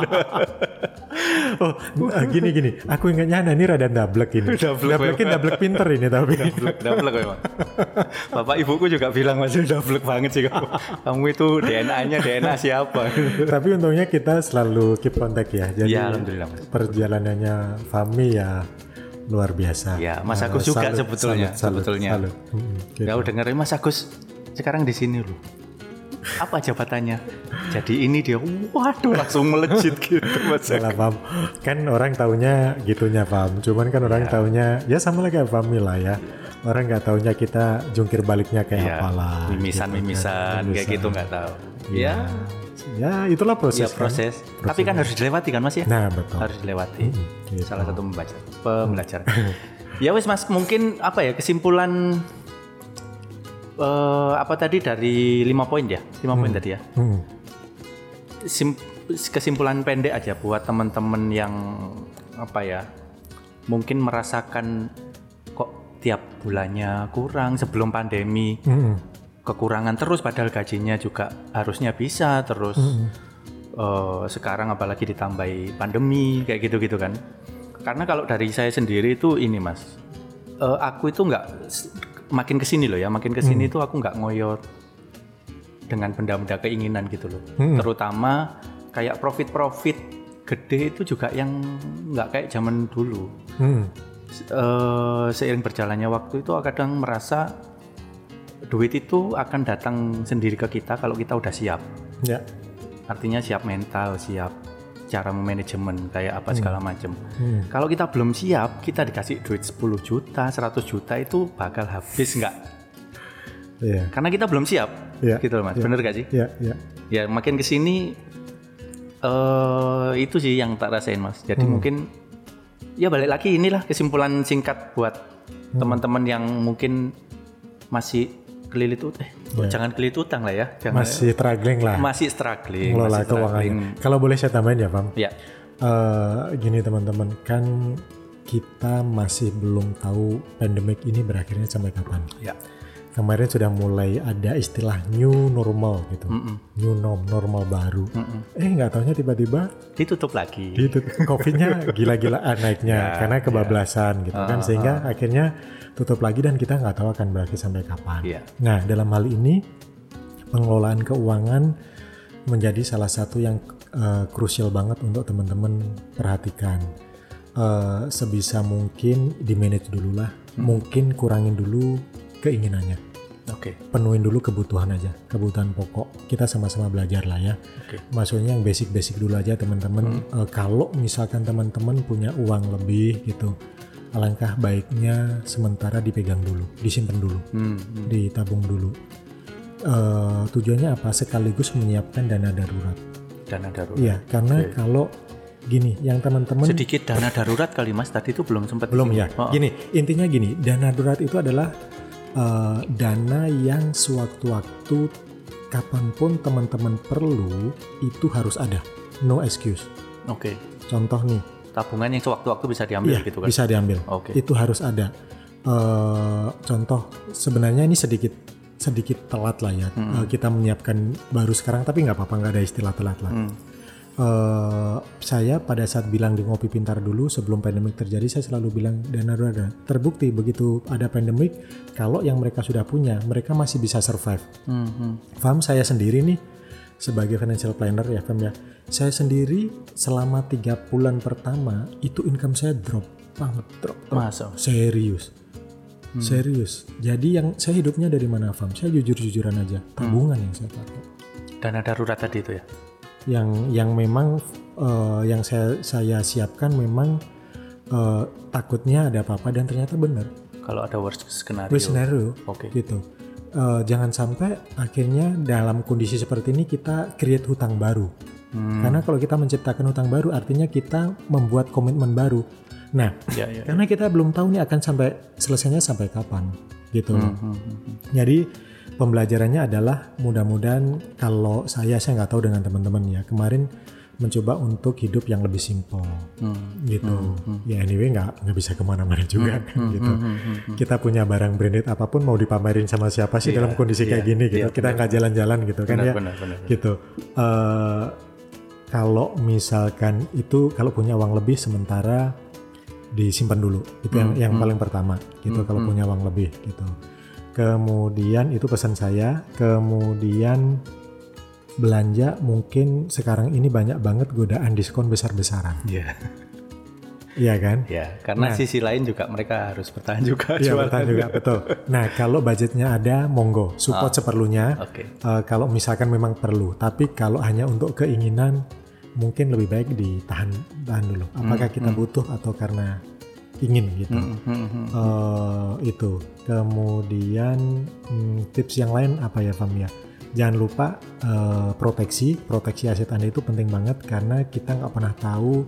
Oh eh, gini gini, aku ingatnya nah, ini rada dablek ini. Dablek Dablekin dablek pinter ini tapi. Dablek memang. Bapak ibuku juga bilang Mas dablek banget sih kamu. Kamu itu DNA-nya DNA siapa? tapi untungnya kita selalu keep contact ya. Jadi Ya, alhamdulillah, Mas. perjalanannya Fami ya luar biasa. Ya, Mas Eh, Agus juga salut, sebetulnya, salut, salut, sebetulnya. salut. Mm, gitu. Ya dengerin Mas Agus sekarang di sini loh. Apa jabatannya? Jadi ini dia, waduh langsung melejit gitu Mas. Salah paham. Kan orang taunya gitunya paham. Cuman kan orang taunya ya sama lah kayak Fami lah ya. Orang nggak taunya kita jungkir baliknya kayak Ya, apalah. mimisan-mimisan gitu kan. kayak gitu nggak tahu. Ya, Ya itulah proses. ya kan. proses. Tapi kan harus dilewati kan Mas ya? Nah betul. Harus dilewati. gitu. Salah satu membaca pembelajaran. ya wes Mas, mungkin apa ya kesimpulan eh, apa tadi dari lima poin ya? Lima poin tadi ya. Hmm. Sim- kesimpulan pendek aja buat teman-teman yang apa ya mungkin merasakan kok tiap bulannya kurang sebelum pandemi Hmm. Kekurangan terus padahal gajinya juga harusnya bisa terus eh, sekarang apalagi ditambahi pandemi kayak gitu-gitu kan. Karena kalau dari saya sendiri itu ini mas eh, aku itu nggak makin ke sini loh ya makin ke sini itu aku nggak ngoyot dengan benda-benda keinginan gitu loh. Terutama kayak profit-profit gede itu juga yang nggak kayak zaman dulu. Hmm. eh, seiring berjalannya waktu itu kadang merasa duit itu akan datang sendiri ke kita kalau kita udah siap. Ya. Artinya siap mental, siap cara memanajemen kayak apa segala macam. Hmm. Kalau kita belum siap, kita dikasih duit 10 juta, 100 juta itu bakal habis nggak? Iya. Karena kita belum siap. Iya. Gitu loh Mas. Bener gak sih? Iya, iya. Ya makin ke sini eh itu sih yang tak rasain Mas. Jadi Hmm. mungkin ya balik lagi inilah kesimpulan singkat buat Hmm. teman-teman yang mungkin masih kelilit utang. Eh, jangan kelilit utang lah ya. Jangan. Masih struggling lah masih struggling, ngelola keuangannya. Kalau boleh saya tambahin ya, Pam. Ya. Eh, gini teman-teman, kan kita masih belum tahu pandemik ini berakhirnya sampai kapan. Ya. Kemarin sudah mulai ada istilah new normal gitu, new norm, normal baru. Eh nggak taunya tiba-tiba Ditutup lagi. itu COVID-nya gila-gilaan naiknya. Karena kebablasan gitu kan, sehingga akhirnya tutup lagi dan kita nggak tahu akan berakhir sampai kapan. Iya. Nah dalam hal ini pengelolaan keuangan menjadi salah satu yang eh, krusial banget untuk teman-teman perhatikan. Eh, sebisa mungkin di manage dulu lah, mungkin kurangin dulu keinginannya Oke. penuhin dulu kebutuhan aja, kebutuhan pokok. Kita sama-sama belajar lah ya. Oke. Maksudnya yang basic-basic dulu aja teman-teman. Eh, kalau misalkan teman-teman punya uang lebih gitu, alangkah baiknya sementara dipegang dulu, disimpan dulu, Hmm. ditabung dulu. Eh, tujuannya apa? Sekaligus menyiapkan dana darurat. Dana darurat. Iya, karena kalau gini, yang teman-teman Sedikit dana darurat kali Mas tadi itu belum sempat belum ya. Oh, Gini, intinya gini, dana darurat itu adalah eh, dana yang sewaktu-waktu kapan pun teman-teman perlu itu harus ada, no excuse. Oke. Contoh nih, Tabungan yang sewaktu-waktu bisa diambil iya gitu kan. bisa diambil. Oke. Itu harus ada. Eh, contoh, sebenarnya ini sedikit sedikit telat lah ya. Hmm. Eh, kita menyiapkan baru sekarang, tapi nggak apa-apa nggak ada istilah telat lah. Hmm. Eh, saya pada saat bilang di ngopi pintar dulu sebelum pandemik terjadi saya selalu bilang dana darurat terbukti begitu ada pandemik kalau yang mereka sudah punya mereka masih bisa survive. Hmm, hmm. Faham? Saya sendiri nih sebagai financial planner ya Fam ya? Saya sendiri selama tiga bulan pertama itu income saya drop banget drop, drop. Masa. serius. Serius. Jadi yang saya hidupnya dari mana Fam saya jujur-jujuran aja. Tabungan yang saya pakai. Dana darurat tadi itu ya. Yang yang memang eh, yang saya saya siapkan memang eh, takutnya ada apa-apa dan ternyata benar Kalau ada worst scenario. worst scenario Oke. gitu Eh, jangan sampai akhirnya dalam kondisi seperti ini kita create hutang baru Hmm. karena kalau kita menciptakan hutang baru artinya kita membuat komitmen baru nah Ya, ya. karena kita belum tahu nih akan sampai selesainya sampai kapan gitu loh. Hmm, hmm, hmm. Jadi pembelajarannya adalah mudah-mudahan kalau saya saya nggak tahu dengan teman-teman ya kemarin mencoba untuk hidup yang lebih simpel Hmm. gitu. Ya anyway nggak nggak bisa ke mana-mana juga kan gitu. Kita punya barang branded apa pun mau dipamerin sama siapa sih Iya, dalam kondisi kayak iya, gini gitu. iya, Kita nggak jalan-jalan gitu kan Benar, ya. benar, benar. Gitu. Eh, kalau misalkan itu kalau punya uang lebih sementara disimpan dulu itu yang yang paling pertama gitu kalau punya uang lebih gitu kemudian itu pesan saya kemudian belanja mungkin sekarang ini banyak banget godaan diskon besar-besaran Iya. iya kan Ya, karena Nah. sisi lain juga mereka harus bertahan juga Iya bertahan juga betul. Nah kalau budgetnya ada, monggo support seperlunya. Oke. Eh, kalau misalkan memang perlu, tapi kalau hanya untuk keinginan, mungkin lebih baik ditahan tahan dulu. Apakah kita butuh atau karena ingin gitu? Hmm, hmm. Eh, itu. Kemudian hmm, tips yang lain apa ya Fam ya? Jangan lupa eh, proteksi, proteksi aset Anda itu penting banget karena kita nggak pernah tahu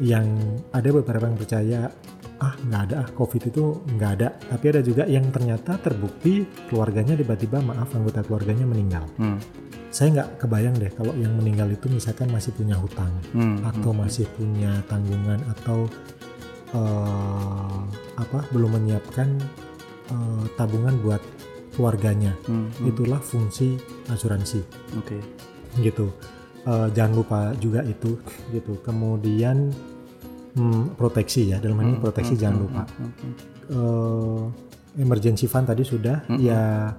yang ada beberapa yang percaya ah nggak ada ah covid itu nggak ada tapi ada juga yang ternyata terbukti keluarganya tiba-tiba maaf anggota keluarganya meninggal Hmm, saya nggak kebayang deh kalau yang meninggal itu misalkan masih punya hutang hmm, atau masih punya tanggungan atau eh, apa belum menyiapkan eh, tabungan buat keluarganya. Hmm, hmm. itulah fungsi asuransi. Oke. gitu. Eh, jangan lupa juga itu gitu. Kemudian hmm, proteksi ya dalam hal ini proteksi jangan lupa. Hmm, hmm. Eh, emergency fund tadi sudah. Ya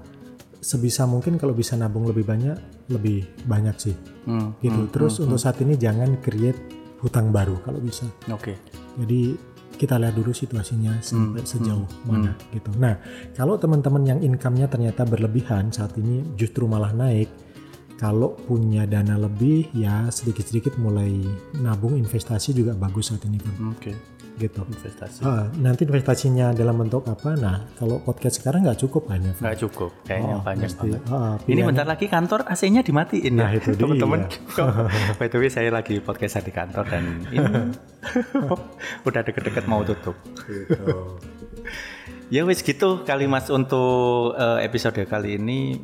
sebisa mungkin kalau bisa nabung lebih banyak lebih banyak sih. Hmm, gitu. terus untuk saat ini jangan create hutang baru kalau bisa. Oke. jadi kita lihat dulu situasinya sampai Hmm, sejauh mana gitu. Nah, kalau teman-teman yang income-nya ternyata berlebihan saat ini justru malah naik, kalau punya dana lebih ya sedikit-sedikit mulai nabung investasi juga bagus saat ini kan Oke. Gitu. Investasi. Ah, nanti investasinya dalam bentuk apa? Nah kalau podcast sekarang nggak cukup hanya Nggak cukup. Kayaknya banyak pasti. banget. Ah, Ini bentar lagi kantor AC-nya dimatiin Nah, ya. itu. Teman-teman. By the way saya lagi podcast di kantor dan ini udah deket-deket mau tutup. Gitu. Ya wis gitu kali Mas untuk eh, episode kali ini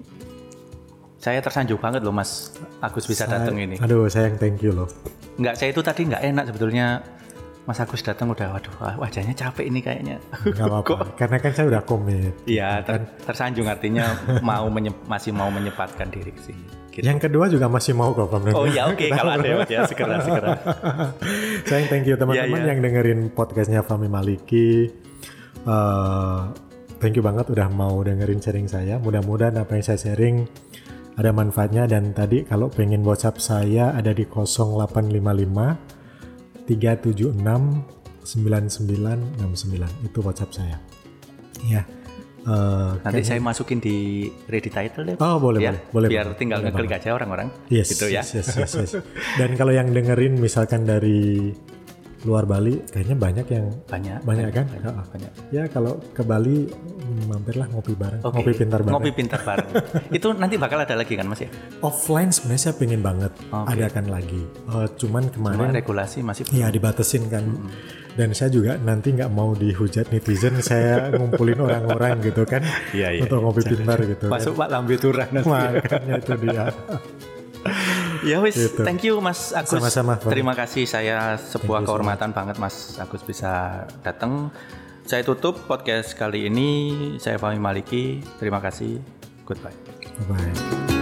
saya tersanjung banget loh Mas Agus bisa datang ini. Aduh sayang thank you loh. Enggak saya itu tadi nggak enak sebetulnya Mas Agus datang udah waduh wajahnya capek ini kayaknya. Nggak apa-apa. Karena kan saya udah komit. Iya ter- tersanjung artinya mau masih mau menyempatkan diri ke sini. Gitu. Yang kedua juga masih mau kok Pak Oh iya oke kalau ada ya, ya segera segera. Sayang thank you teman-teman Iya, iya. yang dengerin podcastnya Fami Maliki. Eh, thank you banget udah mau dengerin sharing saya. Mudah-mudahan apa yang saya sharing ada manfaatnya dan tadi kalau pengen WhatsApp saya ada di 0855 376 9969 itu WhatsApp saya. Ya. Eh, Nanti saya masukin di ready title deh. Oh boleh ya, boleh boleh. biar boleh. tinggal Boleh ngeklik aja orang-orang. Yes, gitu ya. yes, yes, yes, yes. Dan kalau yang dengerin misalkan dari luar Bali, kayaknya banyak yang Banyak. banyak kan? Banyak. Banyak. Ya kalau ke Bali mm, mampirlah ngopi bareng, Oke. ngopi pintar bareng. Ngopi pintar bareng. Itu nanti bakal ada lagi kan Mas ya? Offline sebenarnya saya pengen banget Oke. adakan lagi. Eh, cuman Cuma kemarin regulasi masih ya dibatesin kan. Dan saya juga nanti nggak mau dihujat netizen, saya ngumpulin orang-orang gitu kan Iya, iya. untuk ngopi pintar gitu. kan. masuk Pak Lambe Turah nanti. Makanya itu dia. Ya wis, Gitu. thank you Mas Agus. Sama-sama. Terima kasih saya sebuah Thank kehormatan banget Mas Agus bisa datang. Saya tutup podcast kali ini. Saya Fahmi Maliki. Terima kasih. Goodbye. Bye bye.